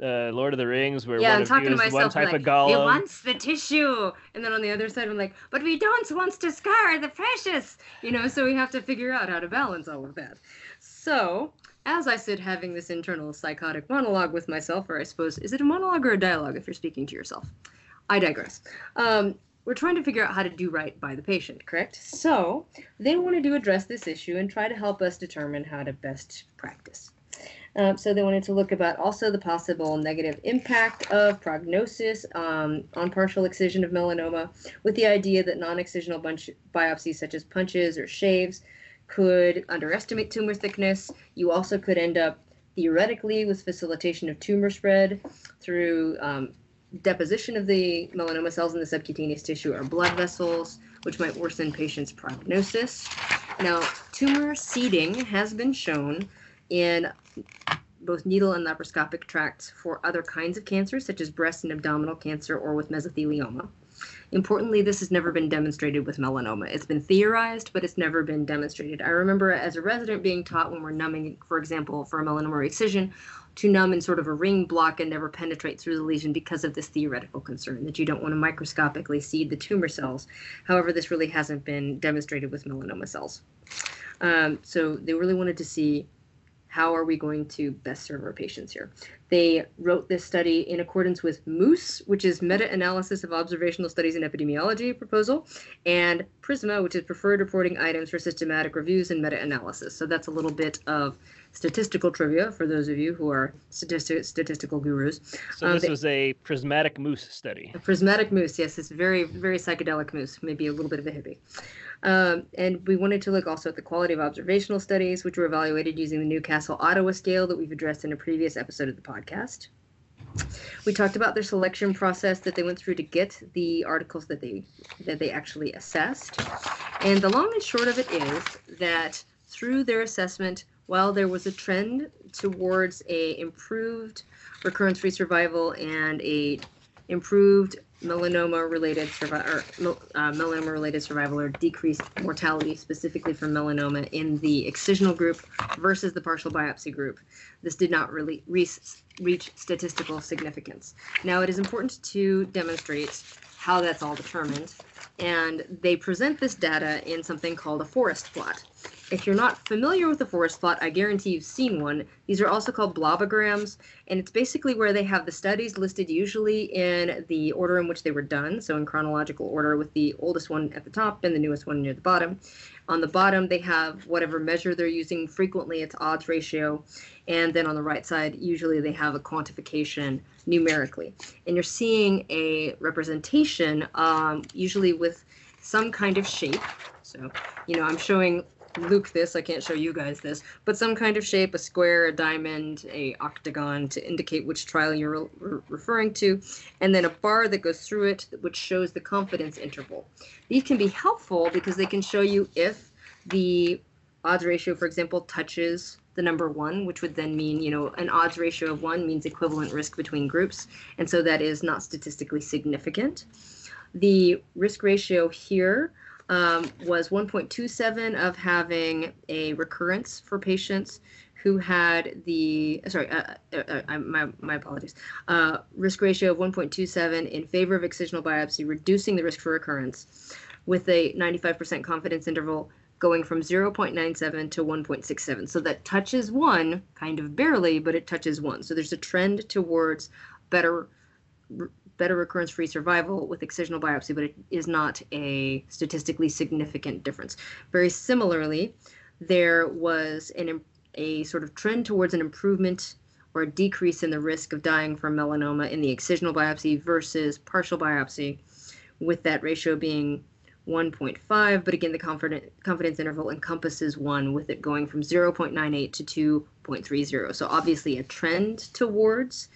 uh, Lord of the Rings where yeah, one I'm of talking you to is one myself. type like, of Gollum. It wants the tissue, and then on the other side, I'm like, but we don't want to scar the precious, you know. So we have to figure out how to balance all of that. So as I sit having this internal psychotic monologue with myself, or I suppose is it a monologue or a dialogue if you're speaking to yourself? I digress. Um, we're trying to figure out how to do right by the patient, correct? So they wanted to address this issue and try to help us determine how to best practice. Um, so they wanted to look about also the possible negative impact of prognosis um, on partial excision of melanoma, with the idea that non-excisional biopsies such as punches or shaves could underestimate tumor thickness. You also could end up theoretically with facilitation of tumor spread through um, deposition of the melanoma cells in the subcutaneous tissue or blood vessels, which might worsen patients' prognosis. Now, tumor seeding has been shown in both needle and laparoscopic tracts for other kinds of cancers, such as breast and abdominal cancer or with mesothelioma. Importantly, this has never been demonstrated with melanoma. It's been theorized, but it's never been demonstrated. I remember as a resident being taught when we're numbing, for example, for a melanoma excision, to numb in sort of a ring block and never penetrate through the lesion because of this theoretical concern that you don't want to microscopically seed the tumor cells. However, this really hasn't been demonstrated with melanoma cells. Um, so they really wanted to see how are we going to best serve our patients here. They wrote this study in accordance with MOOSE, which is Meta-Analysis of Observational Studies in Epidemiology proposal, and PRISMA, which is Preferred Reporting Items for Systematic Reviews and Meta-Analysis. So that's a little bit of statistical trivia for those of you who are statistic, statistical gurus. So Um, this they- was a prismatic moose study. A prismatic moose, yes, it's very, very psychedelic moose, maybe a little bit of a hippie. Um, and we wanted to look also at the quality of observational studies, which were evaluated using the Newcastle Ottawa scale that we've addressed in a previous episode of the podcast. We talked about their selection process that they went through to get the articles that they that they actually assessed. And the long and short of it is that through their assessment, while there was a trend towards a improved recurrence-free survival and a improved melanoma related survival or uh, melanoma related survival or decreased mortality specifically for melanoma in the excisional group versus the partial biopsy group. This did not really reach, reach statistical significance. Now it is important to demonstrate how that's all determined and they present this data in something called a forest plot if you're not familiar with the forest plot, I guarantee you've seen one. These are also called blobograms, and it's basically where they have the studies listed usually in the order in which they were done, so in chronological order with the oldest one at the top and the newest one near the bottom. On the bottom, they have whatever measure they're using. Frequently, it's odds ratio. And then on the right side, usually they have a quantification numerically. And you're seeing a representation, um, usually with some kind of shape. So, you know, I'm showing Luke this, I can't show you guys this, but some kind of shape, a square, a diamond, a octagon to indicate which trial you're re- re- referring to, and then a bar that goes through it which shows the confidence interval. These can be helpful because they can show you if the odds ratio, for example, touches the number one, which would then mean, you know, an odds ratio of one means equivalent risk between groups, and so that is not statistically significant. The risk ratio here um, was 1.27 of having a recurrence for patients who had the sorry uh, uh, uh, my, my apologies. Uh, risk ratio of 1.27 in favor of excisional biopsy reducing the risk for recurrence with a 95% confidence interval going from 0.97 to 1.67 so that touches one kind of barely but it touches one. So there's a trend towards better better recurrence free survival with excisional biopsy, but it is not a statistically significant difference. Very similarly, there was an, a sort of trend towards an improvement or a decrease in the risk of dying from melanoma in the excisional biopsy versus partial biopsy, with that ratio being 1.5. But again, the confident, confidence interval encompasses one, with it going from 0.98 to 2.30. So obviously, a trend towards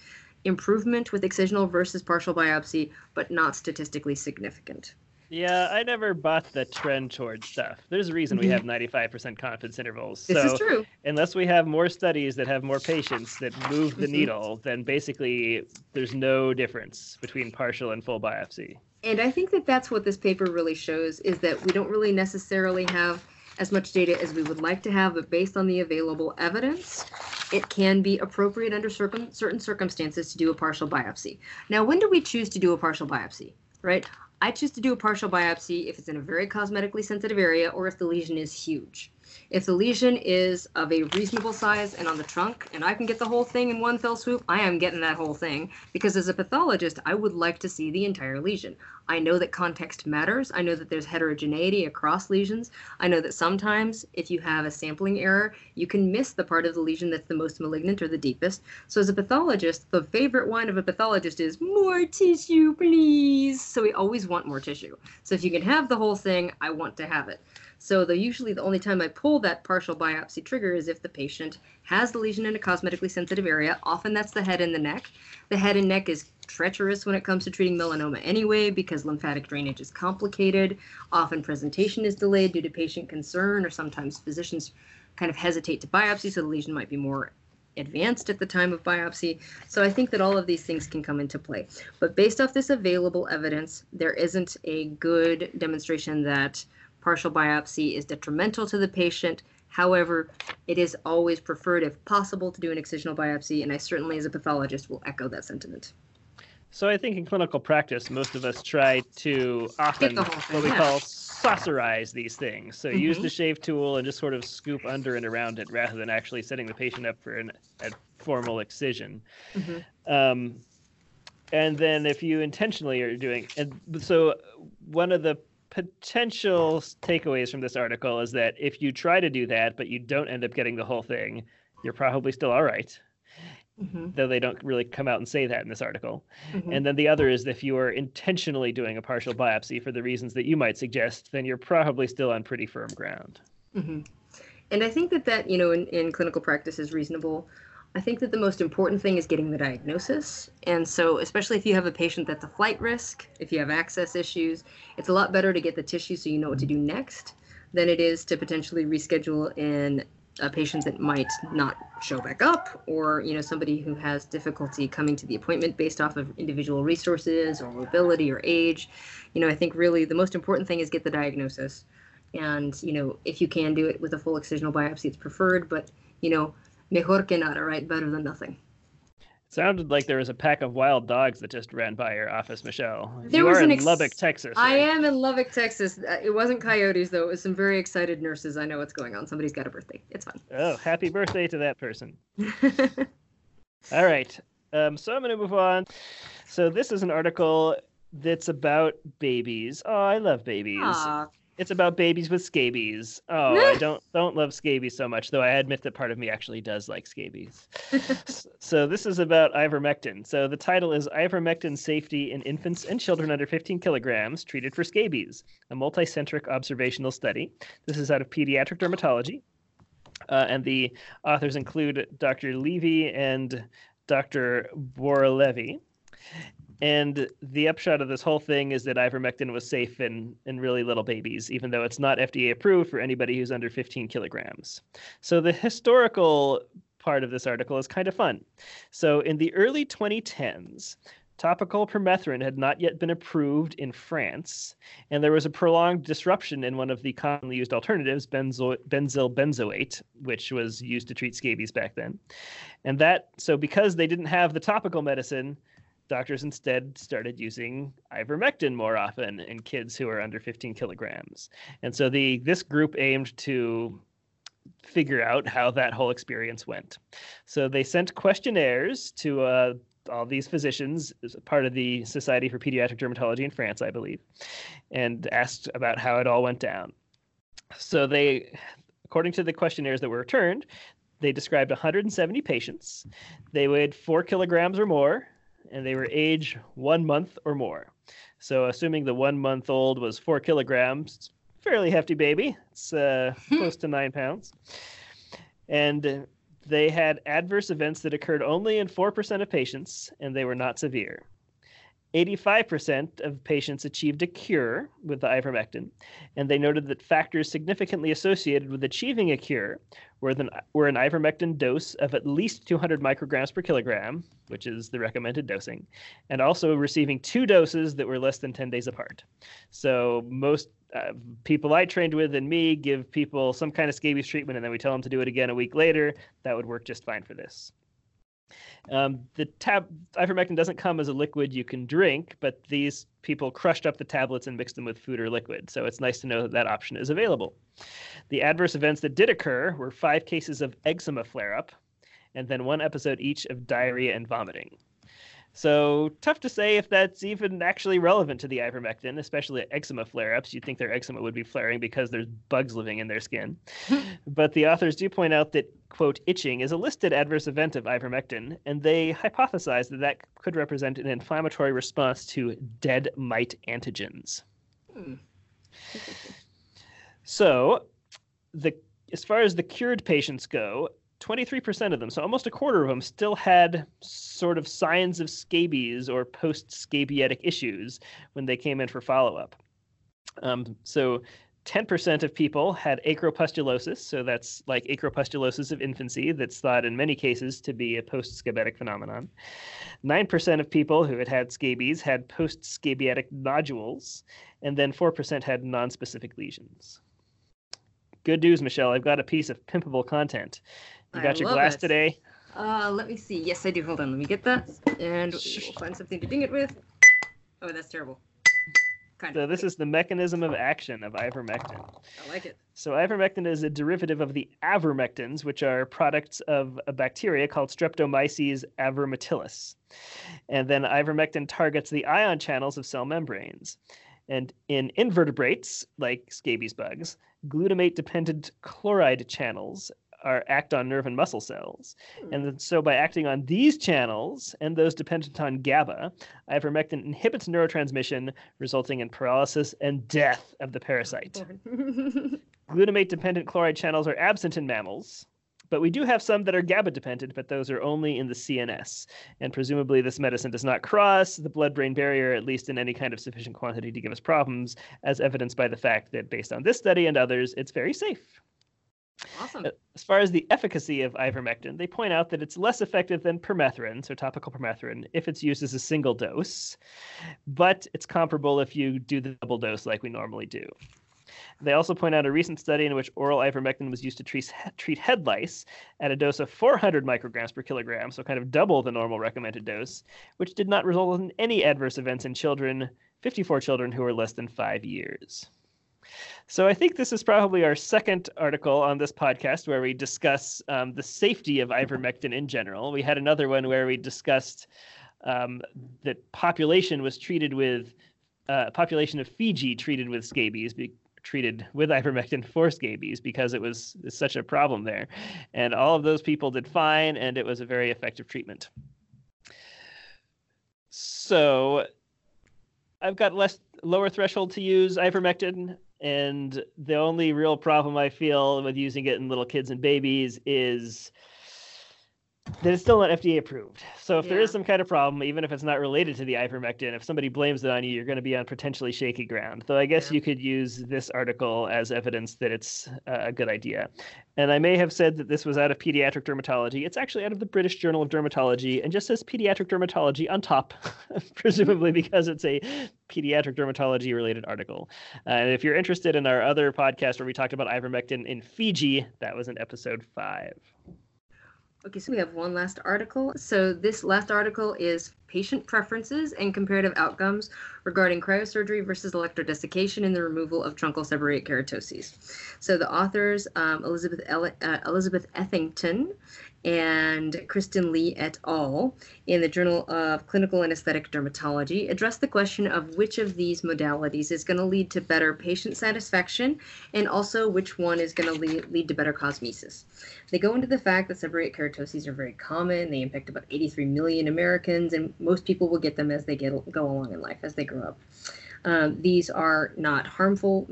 improvement with excisional versus partial biopsy, but not statistically significant. Yeah, I never bought the trend towards stuff. There's a reason we have 95% confidence intervals. Mm-hmm. This so is true. unless we have more studies that have more patients that move the Mhm. needle, then basically there's no difference between partial and full biopsy. And I think that that's what this paper really shows is that we don't really necessarily have as much data as we would like to have, but based on the available evidence, it can be appropriate under circum- certain circumstances to do a partial biopsy. Now, when do we choose to do a partial biopsy, right? I choose to do a partial biopsy if it's in a very cosmetically sensitive area or if the lesion is huge. If the lesion is of a reasonable size and on the trunk, and I can get the whole thing in one fell swoop, I am getting that whole thing. Because as a pathologist, I would like to see the entire lesion. I know that context matters. I know that there's heterogeneity across lesions. I know that sometimes if you have a sampling error, you can miss the part of the lesion that's the most malignant or the deepest. So as a pathologist, the favorite one of a pathologist is more tissue, please. So we always want more tissue. So if you can have the whole thing, I want to have it. So the usually the only time I pull that partial biopsy trigger is if the patient has the lesion in a cosmetically sensitive area. Often that's the head and the neck. The head and neck is treacherous when it comes to treating melanoma anyway because lymphatic drainage is complicated. Often presentation is delayed due to patient concern or sometimes physicians kind of hesitate to biopsy so the lesion might be more advanced at the time of biopsy. So I think that all of these things can come into play. But based off this available evidence, there isn't a good demonstration that partial biopsy is detrimental to the patient. However, it is always preferred, if possible, to do an excisional biopsy, and I certainly, as a pathologist, will echo that sentiment. So I think in clinical practice, most of us try to often what we yeah. call saucerize these things. So use Mhm. the shave tool and just sort of scoop under and around it rather than actually setting the patient up for an, a formal excision. Mhm. Um, and then if you intentionally are doing, and so one of the potential takeaways from this article is that if you try to do that, but you don't end up getting the whole thing, you're probably still all right. Mhm. Though they don't really come out and say that in this article. Mhm. And then the other is if you are intentionally doing a partial biopsy for the reasons that you might suggest, then you're probably still on pretty firm ground. hmm And I think that that you know in, in clinical practice is reasonable. I think that the most important thing is getting the diagnosis. And so, especially if you have a patient that's a flight risk, if you have access issues, it's a lot better to get the tissue so you know what to do next than it is to potentially reschedule in a patient that might not show back up or you know somebody who has difficulty coming to the appointment based off of individual resources or mobility or age you know i think really the most important thing is get the diagnosis and you know if you can do it with a full excisional biopsy it's preferred but you know mejor que nada right better than nothing It Sounded like there was a pack of wild dogs that just ran by your office, Michelle. There you was in ex- Lubbock, Texas. i am in lubbock texas Uh, it wasn't coyotes though it was some very excited nurses i know what's going on somebody's got a birthday it's fun. Oh, happy birthday to that person. All right. Um, so I'm going to move on. So this is an article that's about babies. Oh, I love babies. Aw, It's about babies with scabies. Oh, I don't don't love scabies so much, though I admit that part of me actually does like scabies. So this is about ivermectin. So the title is Ivermectin Safety in Infants and Children Under 15 Kilograms Treated for Scabies, a multicentric observational study. This is out of Pediatric Dermatology. Uh, and the authors include Dr. Levy and Dr. Boralevi. And the upshot of this whole thing is that ivermectin was safe in, in really little babies, even though it's not FDA approved for anybody who's under 15 kilograms. So the historical part of this article is kind of fun. So in the early 2010s, topical permethrin had not yet been approved in France, and there was a prolonged disruption in one of the commonly used alternatives, benzo- benzyl benzoate, which was used to treat scabies back then. And that, so because they didn't have the topical medicine, doctors instead started using ivermectin more often in kids who are under 15 kilograms. And so the this group aimed to figure out how that whole experience went. So they sent questionnaires to uh, all these physicians part of the Society for Pediatric Dermatology in France, I believe, and asked about how it all went down. So they, according to the questionnaires that were returned, they described 170 patients. They weighed four kilograms or more, and they were age one month or more. So, assuming the one month old was four kilograms, fairly hefty baby. It's uh, close to nine pounds. And they had adverse events that occurred only in 4% of patients, and they were not severe. 85% of patients achieved a cure with the ivermectin, and they noted that factors significantly associated with achieving a cure were, the, were an ivermectin dose of at least 200 micrograms per kilogram, which is the recommended dosing, and also receiving two doses that were less than 10 days apart. So most uh, people I trained with and me give people some kind of scabies treatment, and then we tell them to do it again a week later. That would work just fine for this. Um, the tab ivermectin doesn't come as a liquid you can drink, but these people crushed up the tablets and mixed them with food or liquid. So it's nice to know that that option is available. The adverse events that did occur were five cases of eczema flare up, and then one episode each of diarrhea and vomiting. So tough to say if that's even actually relevant to the ivermectin, especially eczema flare-ups. You'd think their eczema would be flaring because there's bugs living in their skin. but the authors do point out that quote itching is a listed adverse event of ivermectin, and they hypothesize that that could represent an inflammatory response to dead mite antigens. Hmm. so, the as far as the cured patients go, 23% of them, so almost a quarter of them, still had sort of signs of scabies or post scabietic issues when they came in for follow up. Um, so 10% of people had acropustulosis, so that's like acropustulosis of infancy, that's thought in many cases to be a post scabietic phenomenon. 9% of people who had had scabies had post scabietic nodules, and then 4% had non specific lesions. Good news, Michelle. I've got a piece of pimpable content. You got I your glass it. today? Uh, let me see. Yes, I do. Hold on. Let me get that, and we'll find something to ding it with. Oh, that's terrible. Kind so this is the mechanism of action of ivermectin. I like it. So ivermectin is a derivative of the avermectins, which are products of a bacteria called Streptomyces avermitilis. And then ivermectin targets the ion channels of cell membranes. And in invertebrates, like scabies bugs, glutamate-dependent chloride channels are act on nerve and muscle cells. Hmm. And so by acting on these channels and those dependent on GABA, ivermectin inhibits neurotransmission, resulting in paralysis and death of the parasite. Glutamate dependent chloride channels are absent in mammals, but we do have some that are GABA dependent, but those are only in the CNS. And presumably, this medicine does not cross the blood brain barrier, at least in any kind of sufficient quantity to give us problems, as evidenced by the fact that based on this study and others, it's very safe. Awesome. Uh, as far as the efficacy of ivermectin, they point out that it's less effective than permethrin, so topical permethrin, if it's used as a single dose, but it's comparable if you do the double dose like we normally do. They also point out a recent study in which oral ivermectin was used to treat, treat head lice at a dose of 400 micrograms per kilogram, so kind of double the normal recommended dose, which did not result in any adverse events in children, 54 children who were less than five years. So I think this is probably our second article on this podcast where we discuss um, the safety of ivermectin in general. We had another one where we discussed um, that population was treated with uh, population of Fiji treated with scabies. Be, treated with ivermectin for scabies because it was such a problem there. And all of those people did fine, and it was a very effective treatment. So I've got less lower threshold to use ivermectin. And the only real problem I feel with using it in little kids and babies is that it's still not FDA approved. So if yeah. there is some kind of problem, even if it's not related to the ivermectin, if somebody blames it on you, you're going to be on potentially shaky ground. Though I guess yeah. you could use this article as evidence that it's a good idea. And I may have said that this was out of pediatric dermatology. It's actually out of the British Journal of Dermatology and just says pediatric dermatology on top, presumably because it's a pediatric dermatology related article. Uh, and if you're interested in our other podcast where we talked about ivermectin in Fiji, that was in episode five. Okay, so we have one last article. So this last article is patient preferences and comparative outcomes regarding cryosurgery versus electrodesiccation in the removal of truncal seborrheic keratoses. So the authors, um, Elizabeth, uh, Elizabeth Ethington and Kristen Lee et al. in the Journal of Clinical and Aesthetic Dermatology address the question of which of these modalities is going to lead to better patient satisfaction and also which one is going to lead, lead to better cosmesis. They go into the fact that seborrheic keratoses are very common. They impact about 83 million Americans, and most people will get them as they get go along in life, as they grow up. Um, these are not harmful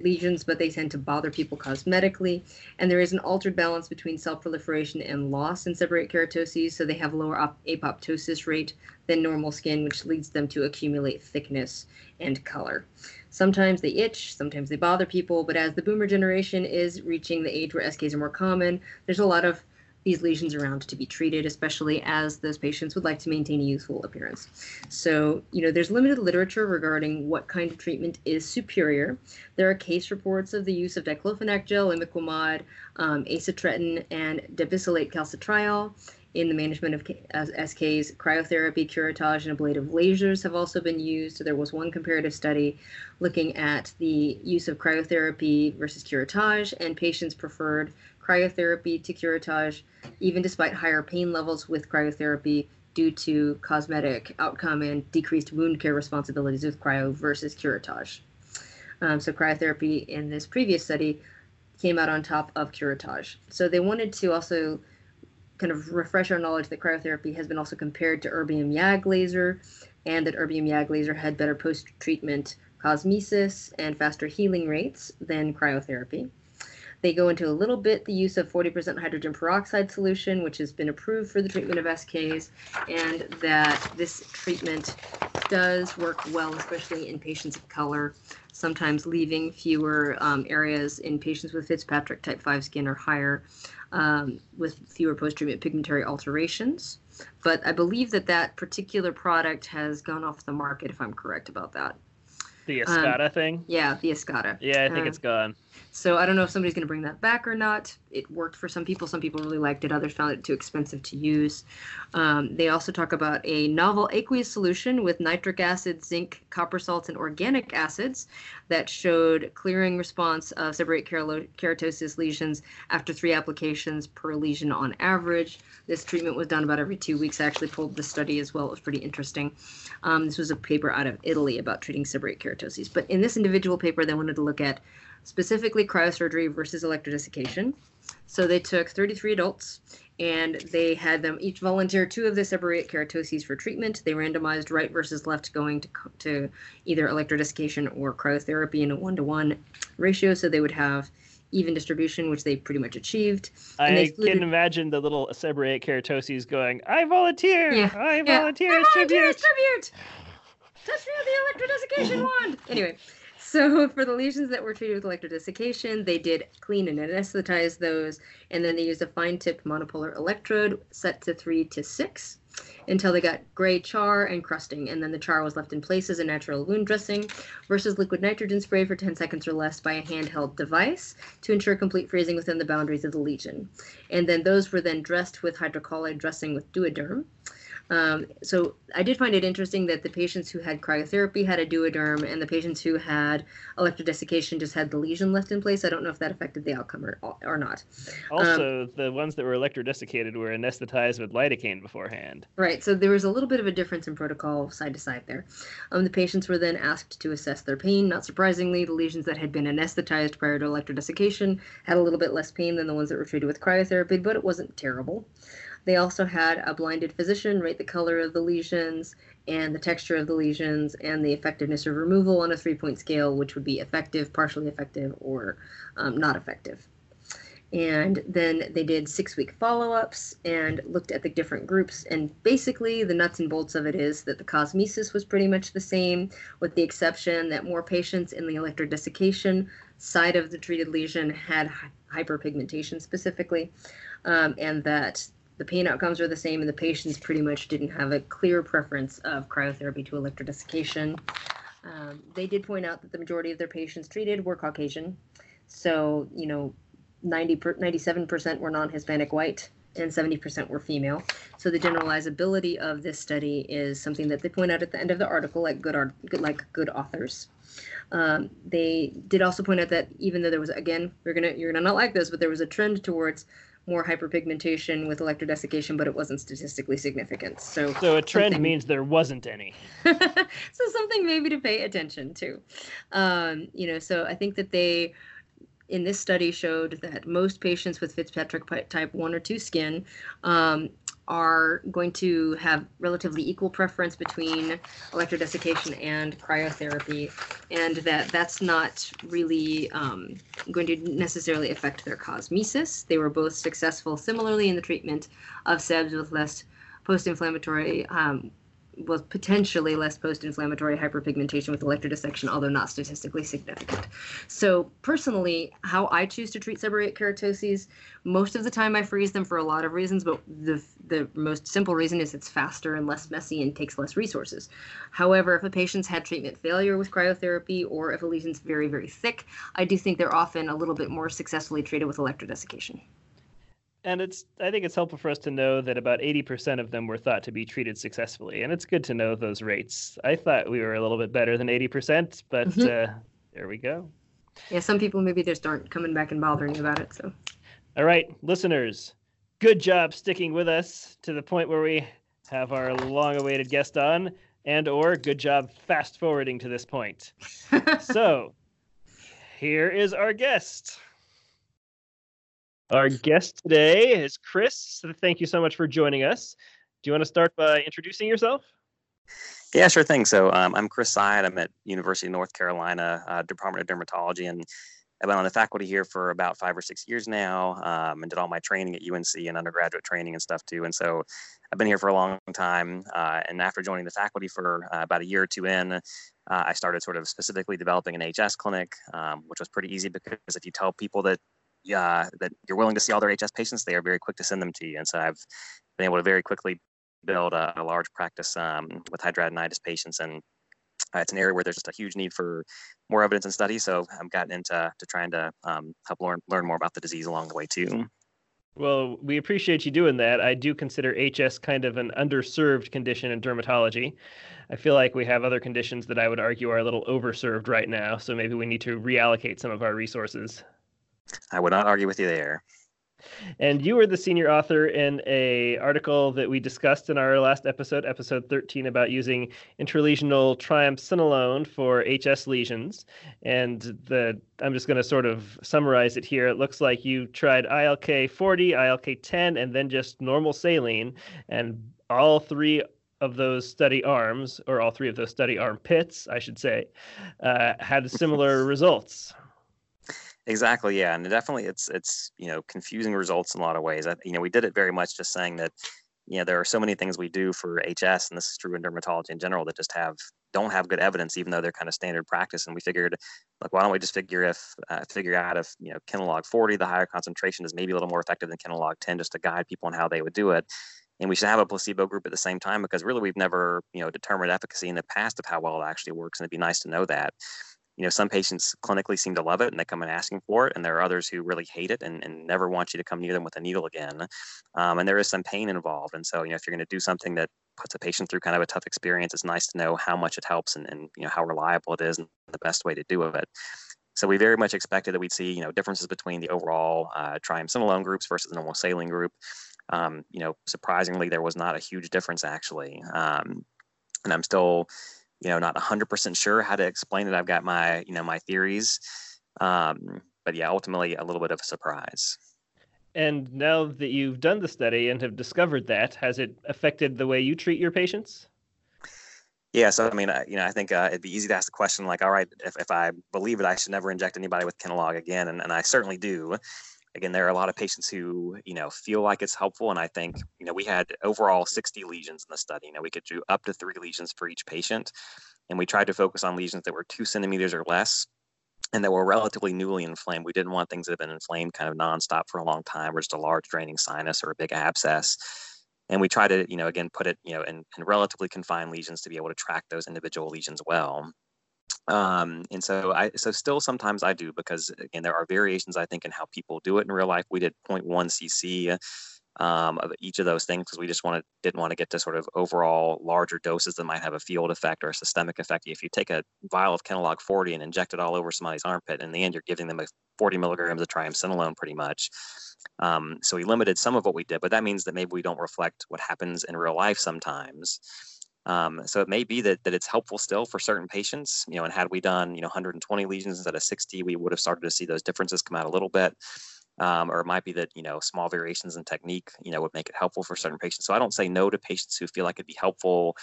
lesions, but they tend to bother people cosmetically. And there is an altered balance between cell proliferation and loss in seborrheic keratoses, so they have lower apoptosis rate than normal skin, which leads them to accumulate thickness and color. Sometimes they itch, sometimes they bother people, but as the boomer generation is reaching the age where SKs are more common, there's a lot of these lesions around to be treated, especially as those patients would like to maintain a youthful appearance. So, you know, there's limited literature regarding what kind of treatment is superior. There are case reports of the use of diclofenac gel, imiquimod, um, acitretin, and dobesilate calcitriol in the management of SKs. Cryotherapy, curettage, and ablative lasers have also been used. There was one comparative study looking at the use of cryotherapy versus curettage, and patients preferred cryotherapy to curettage, even despite higher pain levels with cryotherapy due to cosmetic outcome and decreased wound care responsibilities with cryo versus curettage. Um, so cryotherapy in this previous study came out on top of curettage. So they wanted to also kind of refresh our knowledge that cryotherapy has been also compared to erbium YAG laser and that erbium YAG laser had better post-treatment cosmesis and faster healing rates than cryotherapy. They go into a little bit the use of 40% hydrogen peroxide solution, which has been approved for the treatment of SKs, and that this treatment does work well, especially in patients of color, sometimes leaving fewer um, areas in patients with Fitzpatrick type 5 skin or higher um, with fewer post treatment pigmentary alterations. But I believe that that particular product has gone off the market, if I'm correct about that. The Eskata um, thing? Yeah, the Eskata. Yeah, I think it's gone. So I don't know if somebody's going to bring that back or not. It worked for some people. Some people really liked it. Others found it too expensive to use. Um, they also talk about a novel aqueous solution with nitric acid, zinc, copper salts, and organic acids that showed clearing response of seborrheic keratosis lesions after three applications per lesion on average. This treatment was done about every two weeks. I actually pulled the study as well. It was pretty interesting. Um, this was a paper out of Italy about treating seborrheic keratoses. But in this individual paper, they wanted to look at specifically cryosurgery versus electrodesiccation. So they took 33 adults and they had them each volunteer two of the seborrheic keratoses for treatment. They randomized right versus left going to, to either electrodesiccation or cryotherapy in a one to one ratio. So they would have even distribution, which they pretty much achieved. And I excluded... can imagine the little seborrheic keratoses going, I volunteer! Yeah. I yeah. volunteer! I volunteer! Tribute! Touch me with the electrodesiccation wand! Anyway, so for the lesions that were treated with electrodesiccation, they did clean and anesthetize those, and then they used a fine tip monopolar electrode set to three to six until they got gray char and crusting, and then the char was left in place as a natural wound dressing versus liquid nitrogen spray for 10 seconds or less by a handheld device to ensure complete freezing within the boundaries of the lesion. And then those were then dressed with hydrocolloid dressing with Duoderm. Um, so I did find it interesting that the patients who had cryotherapy had a duoderm, and the patients who had electrodesiccation just had the lesion left in place. I don't know if that affected the outcome or, or not. Also, um, the ones that were electrodesiccated were anesthetized with lidocaine beforehand. Right. So there was a little bit of a difference in protocol side to side there. Um, the patients were then asked to assess their pain. Not surprisingly, the lesions that had been anesthetized prior to electrodesiccation had a little bit less pain than the ones that were treated with cryotherapy, but it wasn't terrible. They also had a blinded physician rate the color of the lesions and the texture of the lesions and the effectiveness of removal on a three point scale, which would be effective, partially effective, or um, not effective. And then they did six week follow ups and looked at the different groups. And basically, the nuts and bolts of it is that the cosmesis was pretty much the same, with the exception that more patients in the electrodesiccation side of the treated lesion had hyperpigmentation specifically, um, and that the pain outcomes were the same, and the patients pretty much didn't have a clear preference of cryotherapy to electrodesiccation. Um, they did point out that the majority of their patients treated were Caucasian. So, you know, 90 per, 97% were non Hispanic white and 70% were female. So the generalizability of this study is something that they point out at the end of the article, like good art, like good authors. Um, they did also point out that even though there was again, you're gonna you're gonna not like this, but there was a trend towards more hyperpigmentation with electrodesiccation, but it wasn't statistically significant. So, so a trend means there wasn't any. so something maybe to pay attention to. Um, you know, so I think that they in this study showed that most patients with Fitzpatrick type 1 or 2 skin um, are going to have relatively equal preference between electrodesiccation and cryotherapy, and that that's not really um, going to necessarily affect their cosmesis. They were both successful similarly in the treatment of SEBS with less post-inflammatory um, was potentially less post-inflammatory hyperpigmentation with electrodissection, although not statistically significant. So personally, how I choose to treat seborrheic keratoses, most of the time I freeze them for a lot of reasons, but the the most simple reason is it's faster and less messy and takes less resources. However, if a patient's had treatment failure with cryotherapy or if a lesion's very, very thick, I do think they're often a little bit more successfully treated with electrodesiccation and it's i think it's helpful for us to know that about 80% of them were thought to be treated successfully. And it's good to know those rates. I thought we were a little bit better than 80% but mm-hmm. uh, there we go. Yeah some people maybe just aren't coming back and bothering about it so. All right listeners good job sticking with us to the point where we have our long awaited guest on and or good job fast forwarding to this point. So here is our guest our guest today is Chris. Thank you so much for joining us. Do you want to start by introducing yourself? Yeah, sure thing. So um, I'm Chris Sayed. I'm at University of North Carolina uh, Department of Dermatology, and I've been on the faculty here for about five or six years now, um, and did all my training at UNC and undergraduate training and stuff too. And so I've been here for a long time. Uh, and after joining the faculty for uh, about a year or two in, uh, I started sort of specifically developing an HS clinic, um, which was pretty easy because if you tell people that uh, that you're willing to see all their HS patients, they are very quick to send them to you. And so I've been able to very quickly build a, a large practice um, with hidradenitis patients. And uh, it's an area where there's just a huge need for more evidence and study. So I've gotten into to trying to um, help learn, learn more about the disease along the way too. Well, we appreciate you doing that. I do consider HS kind of an underserved condition in dermatology. I feel like we have other conditions that I would argue are a little overserved right now. So maybe we need to reallocate some of our resources. I would not argue with you there. And you were the senior author in a article that we discussed in our last episode, episode 13, about using intralesional triamcinolone for HS lesions. And the I'm just going to sort of summarize it here. It looks like you tried ILK 40, ILK 10, and then just normal saline, and all three of those study arms, or all three of those study arm pits, I should say, uh, had similar results. Exactly. Yeah, and definitely, it's it's you know confusing results in a lot of ways. I, you know, we did it very much just saying that you know there are so many things we do for HS, and this is true in dermatology in general, that just have don't have good evidence, even though they're kind of standard practice. And we figured, like, why don't we just figure if uh, figure out if you know Kenalog 40, the higher concentration, is maybe a little more effective than Kenalog 10, just to guide people on how they would do it. And we should have a placebo group at the same time because really we've never you know determined efficacy in the past of how well it actually works, and it'd be nice to know that you know some patients clinically seem to love it and they come in asking for it and there are others who really hate it and, and never want you to come near them with a needle again um, and there is some pain involved and so you know if you're going to do something that puts a patient through kind of a tough experience it's nice to know how much it helps and, and you know how reliable it is and the best way to do it. So we very much expected that we'd see you know differences between the overall uh, triamcinolone groups versus the normal saline group. Um, you know surprisingly there was not a huge difference actually. Um, and i'm still you know, not 100% sure how to explain it. I've got my, you know, my theories. Um, but yeah, ultimately a little bit of a surprise. And now that you've done the study and have discovered that, has it affected the way you treat your patients? Yeah, so I mean, I, you know, I think uh, it'd be easy to ask the question like, all right, if, if I believe it, I should never inject anybody with Kenalog again, and, and I certainly do again, there are a lot of patients who, you know, feel like it's helpful. And I think, you know, we had overall 60 lesions in the study. You know, we could do up to three lesions for each patient. And we tried to focus on lesions that were two centimeters or less and that were relatively newly inflamed. We didn't want things that have been inflamed kind of nonstop for a long time or just a large draining sinus or a big abscess. And we try to, you know, again, put it, you know, in, in relatively confined lesions to be able to track those individual lesions well. Um, and so I so still sometimes I do because again there are variations I think in how people do it in real life. We did 0.1 cc um, of each of those things because we just wanted didn't want to get to sort of overall larger doses that might have a field effect or a systemic effect. If you take a vial of Kenalog 40 and inject it all over somebody's armpit, in the end you're giving them a 40 milligrams of triamcinolone pretty much. Um, so we limited some of what we did, but that means that maybe we don't reflect what happens in real life sometimes. Um, so it may be that that it's helpful still for certain patients, you know, and had we done, you know, 120 lesions instead of 60, we would have started to see those differences come out a little bit. Um, or it might be that you know small variations in technique you know would make it helpful for certain patients. So i don't say no to patients who feel like it'd be helpful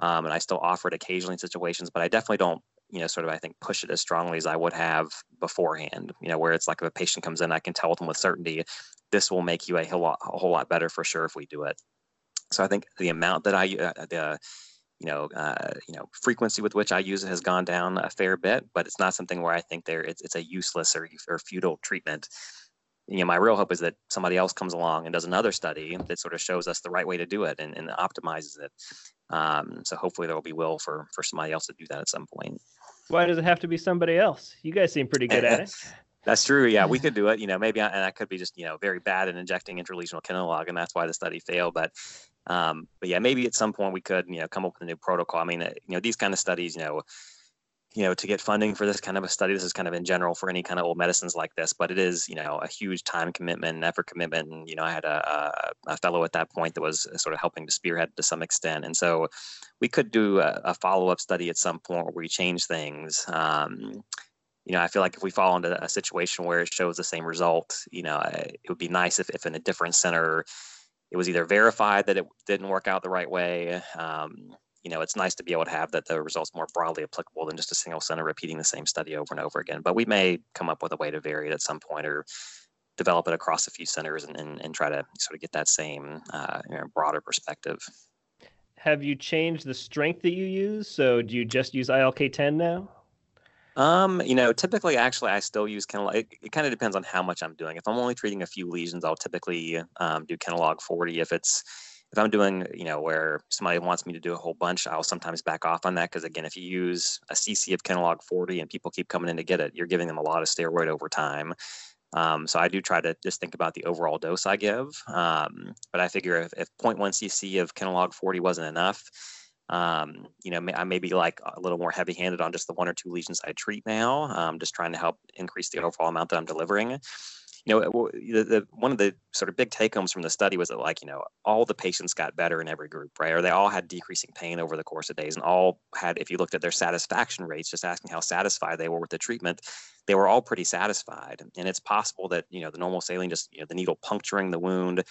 um, and i still offer it occasionally in situations but i definitely don't you know sort of i think push it as strongly as i would have beforehand. You know where it's like if a patient comes in i can tell them with certainty this will make you a whole lot, a whole lot better for sure if we do it so i think the amount that i uh, the you know, uh, you know, frequency with which I use it has gone down a fair bit, but it's not something where I think there it's, it's a useless or, or futile treatment. You know, my real hope is that somebody else comes along and does another study that sort of shows us the right way to do it and, and optimizes it. Um, so hopefully there will be will for for somebody else to do that at some point. Why does it have to be somebody else? You guys seem pretty good at it. That's true. Yeah, we could do it. You know, maybe I, and I could be just you know very bad at injecting intralesional Kenalog, and that's why the study failed. But um, but yeah, maybe at some point we could, you know, come up with a new protocol. I mean, uh, you know, these kind of studies, you know, you know, to get funding for this kind of a study, this is kind of in general for any kind of old medicines like this, but it is, you know, a huge time commitment and effort commitment. And, you know, I had a, a, fellow at that point that was uh, sort of helping to spearhead to some extent. And so we could do a, a follow-up study at some point where we change things. Um, you know, I feel like if we fall into a situation where it shows the same result, you know, it would be nice if, if in a different center, it was either verified that it didn't work out the right way. Um, you know, it's nice to be able to have that the results more broadly applicable than just a single center repeating the same study over and over again. But we may come up with a way to vary it at some point or develop it across a few centers and, and, and try to sort of get that same uh, you know, broader perspective. Have you changed the strength that you use? So do you just use ILK10 now? Um, you know, typically, actually, I still use Kenalog. It, it kind of depends on how much I'm doing. If I'm only treating a few lesions, I'll typically um, do Kenalog 40. If it's if I'm doing, you know, where somebody wants me to do a whole bunch, I'll sometimes back off on that because again, if you use a CC of Kenalog 40 and people keep coming in to get it, you're giving them a lot of steroid over time. Um, so I do try to just think about the overall dose I give. Um, but I figure if, if 0.1 cc of Kenalog 40 wasn't enough, um, you know, I may be like a little more heavy handed on just the one or two lesions I treat now, um, just trying to help increase the overall amount that I'm delivering. You know, the, the, one of the sort of big take homes from the study was that, like, you know, all the patients got better in every group, right? Or they all had decreasing pain over the course of days, and all had, if you looked at their satisfaction rates, just asking how satisfied they were with the treatment, they were all pretty satisfied. And it's possible that, you know, the normal saline, just, you know, the needle puncturing the wound,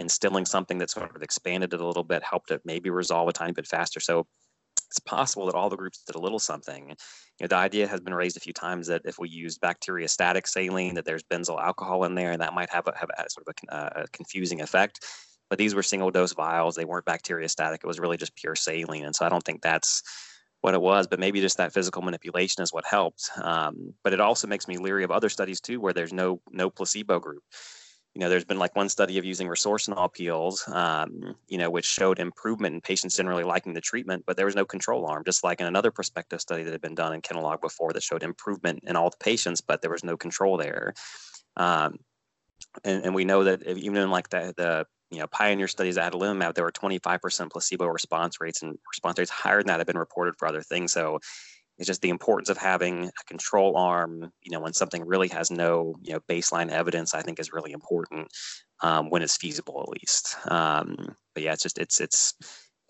instilling something that sort of expanded it a little bit, helped it maybe resolve a tiny bit faster. So it's possible that all the groups did a little something. You know, the idea has been raised a few times that if we use bacteriostatic saline, that there's benzyl alcohol in there, and that might have a, have a sort of a, uh, confusing effect. But these were single dose vials; they weren't bacteriostatic. It was really just pure saline, and so I don't think that's what it was. But maybe just that physical manipulation is what helped. Um, but it also makes me leery of other studies too, where there's no no placebo group you know, there's been like one study of using resorcinol peels, um, you know, which showed improvement in patients generally liking the treatment, but there was no control arm, just like in another prospective study that had been done in Kenalog before that showed improvement in all the patients, but there was no control there. Um, and, and we know that even in like the, the you know, pioneer studies at adalimumab, there were 25% placebo response rates and response rates higher than that have been reported for other things. So it's just the importance of having a control arm, you know, when something really has no, you know, baseline evidence, I think is really important um, when it's feasible, at least. Um, but yeah, it's just it's it's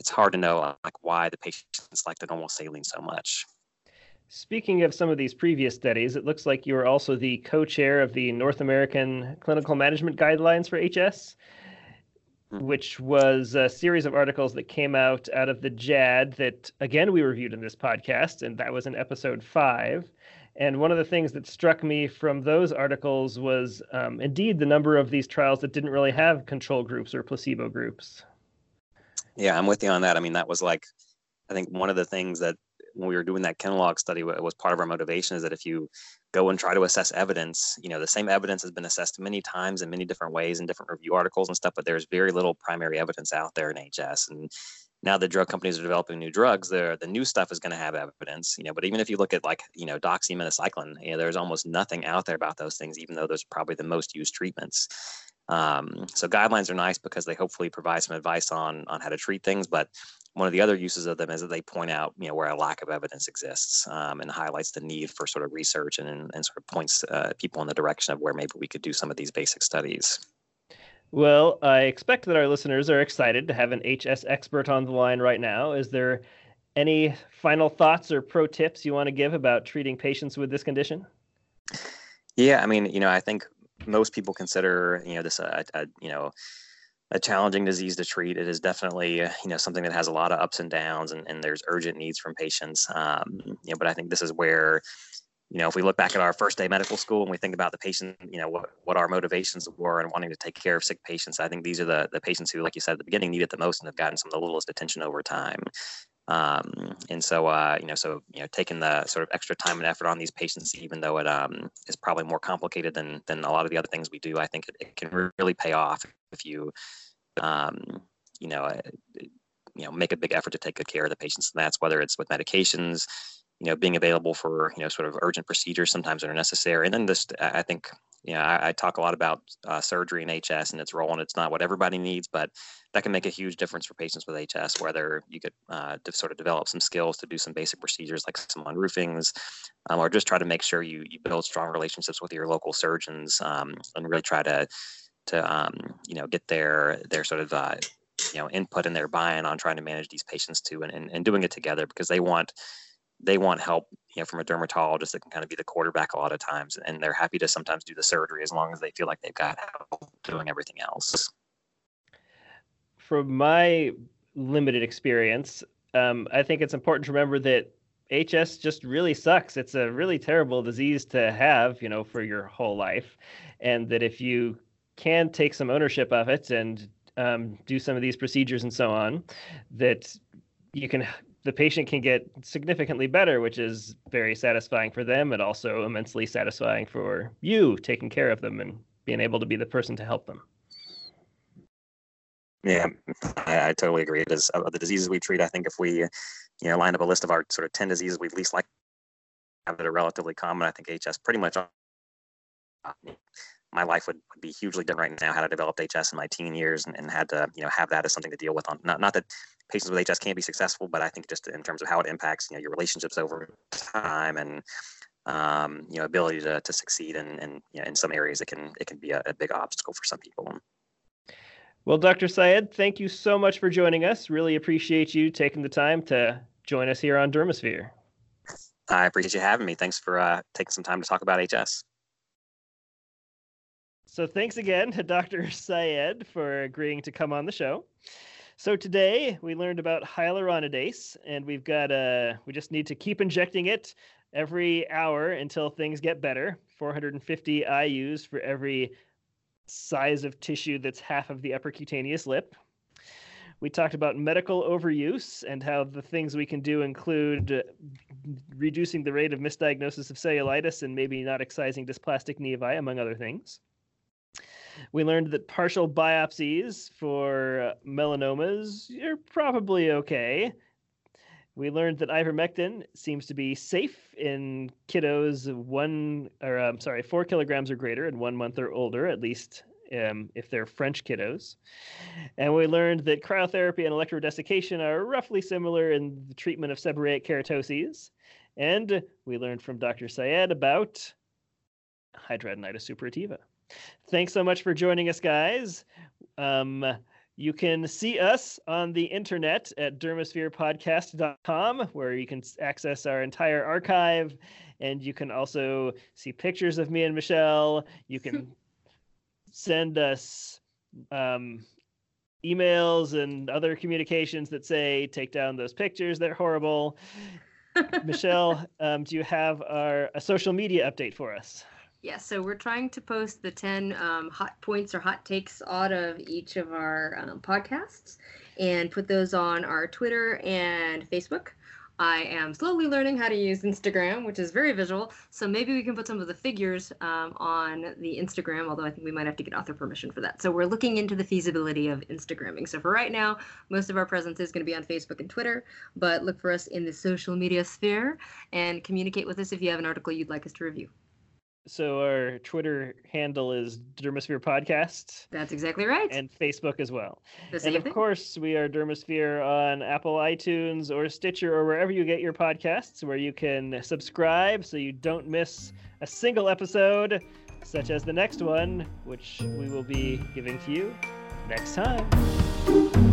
it's hard to know like why the patients like the normal saline so much. Speaking of some of these previous studies, it looks like you are also the co-chair of the North American Clinical Management Guidelines for HS. Which was a series of articles that came out out of the JAD that, again, we reviewed in this podcast, and that was in episode five. And one of the things that struck me from those articles was um, indeed the number of these trials that didn't really have control groups or placebo groups. Yeah, I'm with you on that. I mean, that was like, I think one of the things that when we were doing that Kenalog study, it was part of our motivation is that if you go and try to assess evidence, you know, the same evidence has been assessed many times in many different ways in different review articles and stuff, but there's very little primary evidence out there in HS. And now the drug companies are developing new drugs, the the new stuff is going to have evidence, you know. But even if you look at like you know doxyminocycline, you know, there's almost nothing out there about those things, even though those are probably the most used treatments. Um, so guidelines are nice because they hopefully provide some advice on on how to treat things, but one of the other uses of them is that they point out you know where a lack of evidence exists um, and highlights the need for sort of research and, and sort of points uh, people in the direction of where maybe we could do some of these basic studies. Well, I expect that our listeners are excited to have an HS expert on the line right now. Is there any final thoughts or pro tips you want to give about treating patients with this condition? Yeah, I mean, you know, I think most people consider you know this a, a you know a challenging disease to treat. It is definitely you know something that has a lot of ups and downs, and, and there's urgent needs from patients. Um, you know, but I think this is where you know if we look back at our first day medical school and we think about the patient, you know what what our motivations were and wanting to take care of sick patients. I think these are the the patients who, like you said at the beginning, need it the most and have gotten some of the littlest attention over time. Um, and so, uh, you know, so you know, taking the sort of extra time and effort on these patients, even though it um, is probably more complicated than than a lot of the other things we do, I think it, it can really pay off if you, um, you know, uh, you know, make a big effort to take good care of the patients. And that's whether it's with medications, you know, being available for you know sort of urgent procedures sometimes that are necessary, and then just I think you know, I, I, talk a lot about uh, surgery and HS and its role, and it's not what everybody needs, but that can make a huge difference for patients with HS, whether you could uh, sort of develop some skills to do some basic procedures like some unroofings, um, or just try to make sure you, you build strong relationships with your local surgeons um, and really try to, to um, you know, get their, their sort of, uh, you know, input and their buy-in on trying to manage these patients too, and, and, and doing it together because they want, they want help you know from a dermatologist that can kind of be the quarterback a lot of times and they're happy to sometimes do the surgery as long as they feel like they've got help doing everything else. From my limited experience um, i think it's important to remember that hs just really sucks. It's a really terrible disease to have you know for your whole life and that if you can take some ownership of it and um, do some of these procedures and so on that you can the patient can get significantly better, which is very satisfying for them and also immensely satisfying for you taking care of them and being able to be the person to help them. Yeah, I, I totally agree. It is of the diseases we treat. I think if we, you know, line up a list of our sort of ten diseases we least like that are relatively common, I think HS pretty much. My life would, would be hugely different right now had I developed HS in my teen years and, and had to, you know, have that as something to deal with on not not that patients with HS can't be successful, but I think just in terms of how it impacts you know your relationships over time and um, you know ability to, to succeed and and you know, in some areas it can it can be a, a big obstacle for some people. Well, Dr. Sayed, thank you so much for joining us. Really appreciate you taking the time to join us here on Dermasphere. I appreciate you having me. Thanks for uh, taking some time to talk about HS. So, thanks again to Dr. Sayed for agreeing to come on the show. So today we learned about hyaluronidase, and we've got a. Uh, we just need to keep injecting it every hour until things get better. 450 IU's for every size of tissue that's half of the upper cutaneous lip. We talked about medical overuse and how the things we can do include reducing the rate of misdiagnosis of cellulitis and maybe not excising dysplastic nevi, among other things. We learned that partial biopsies for melanomas are probably okay. We learned that ivermectin seems to be safe in kiddos one, or I'm sorry, four kilograms or greater and one month or older, at least um, if they're French kiddos. And we learned that cryotherapy and electrodesiccation are roughly similar in the treatment of seborrheic keratoses. And we learned from Dr. Sayed about hidradenitis suppurativa. Thanks so much for joining us, guys. Um, you can see us on the internet at dermaspherepodcast.com, where you can access our entire archive. And you can also see pictures of me and Michelle. You can send us um, emails and other communications that say, take down those pictures, they're horrible. Michelle, um, do you have our, a social media update for us? Yeah, so we're trying to post the 10 um, hot points or hot takes out of each of our um, podcasts and put those on our Twitter and Facebook. I am slowly learning how to use Instagram, which is very visual. So maybe we can put some of the figures um, on the Instagram, although I think we might have to get author permission for that. So we're looking into the feasibility of Instagramming. So for right now, most of our presence is going to be on Facebook and Twitter, but look for us in the social media sphere and communicate with us if you have an article you'd like us to review. So our Twitter handle is Dermasphere Podcast. That's exactly right. And Facebook as well. The and of thing. course, we are Dermasphere on Apple iTunes or Stitcher or wherever you get your podcasts, where you can subscribe so you don't miss a single episode, such as the next one, which we will be giving to you next time.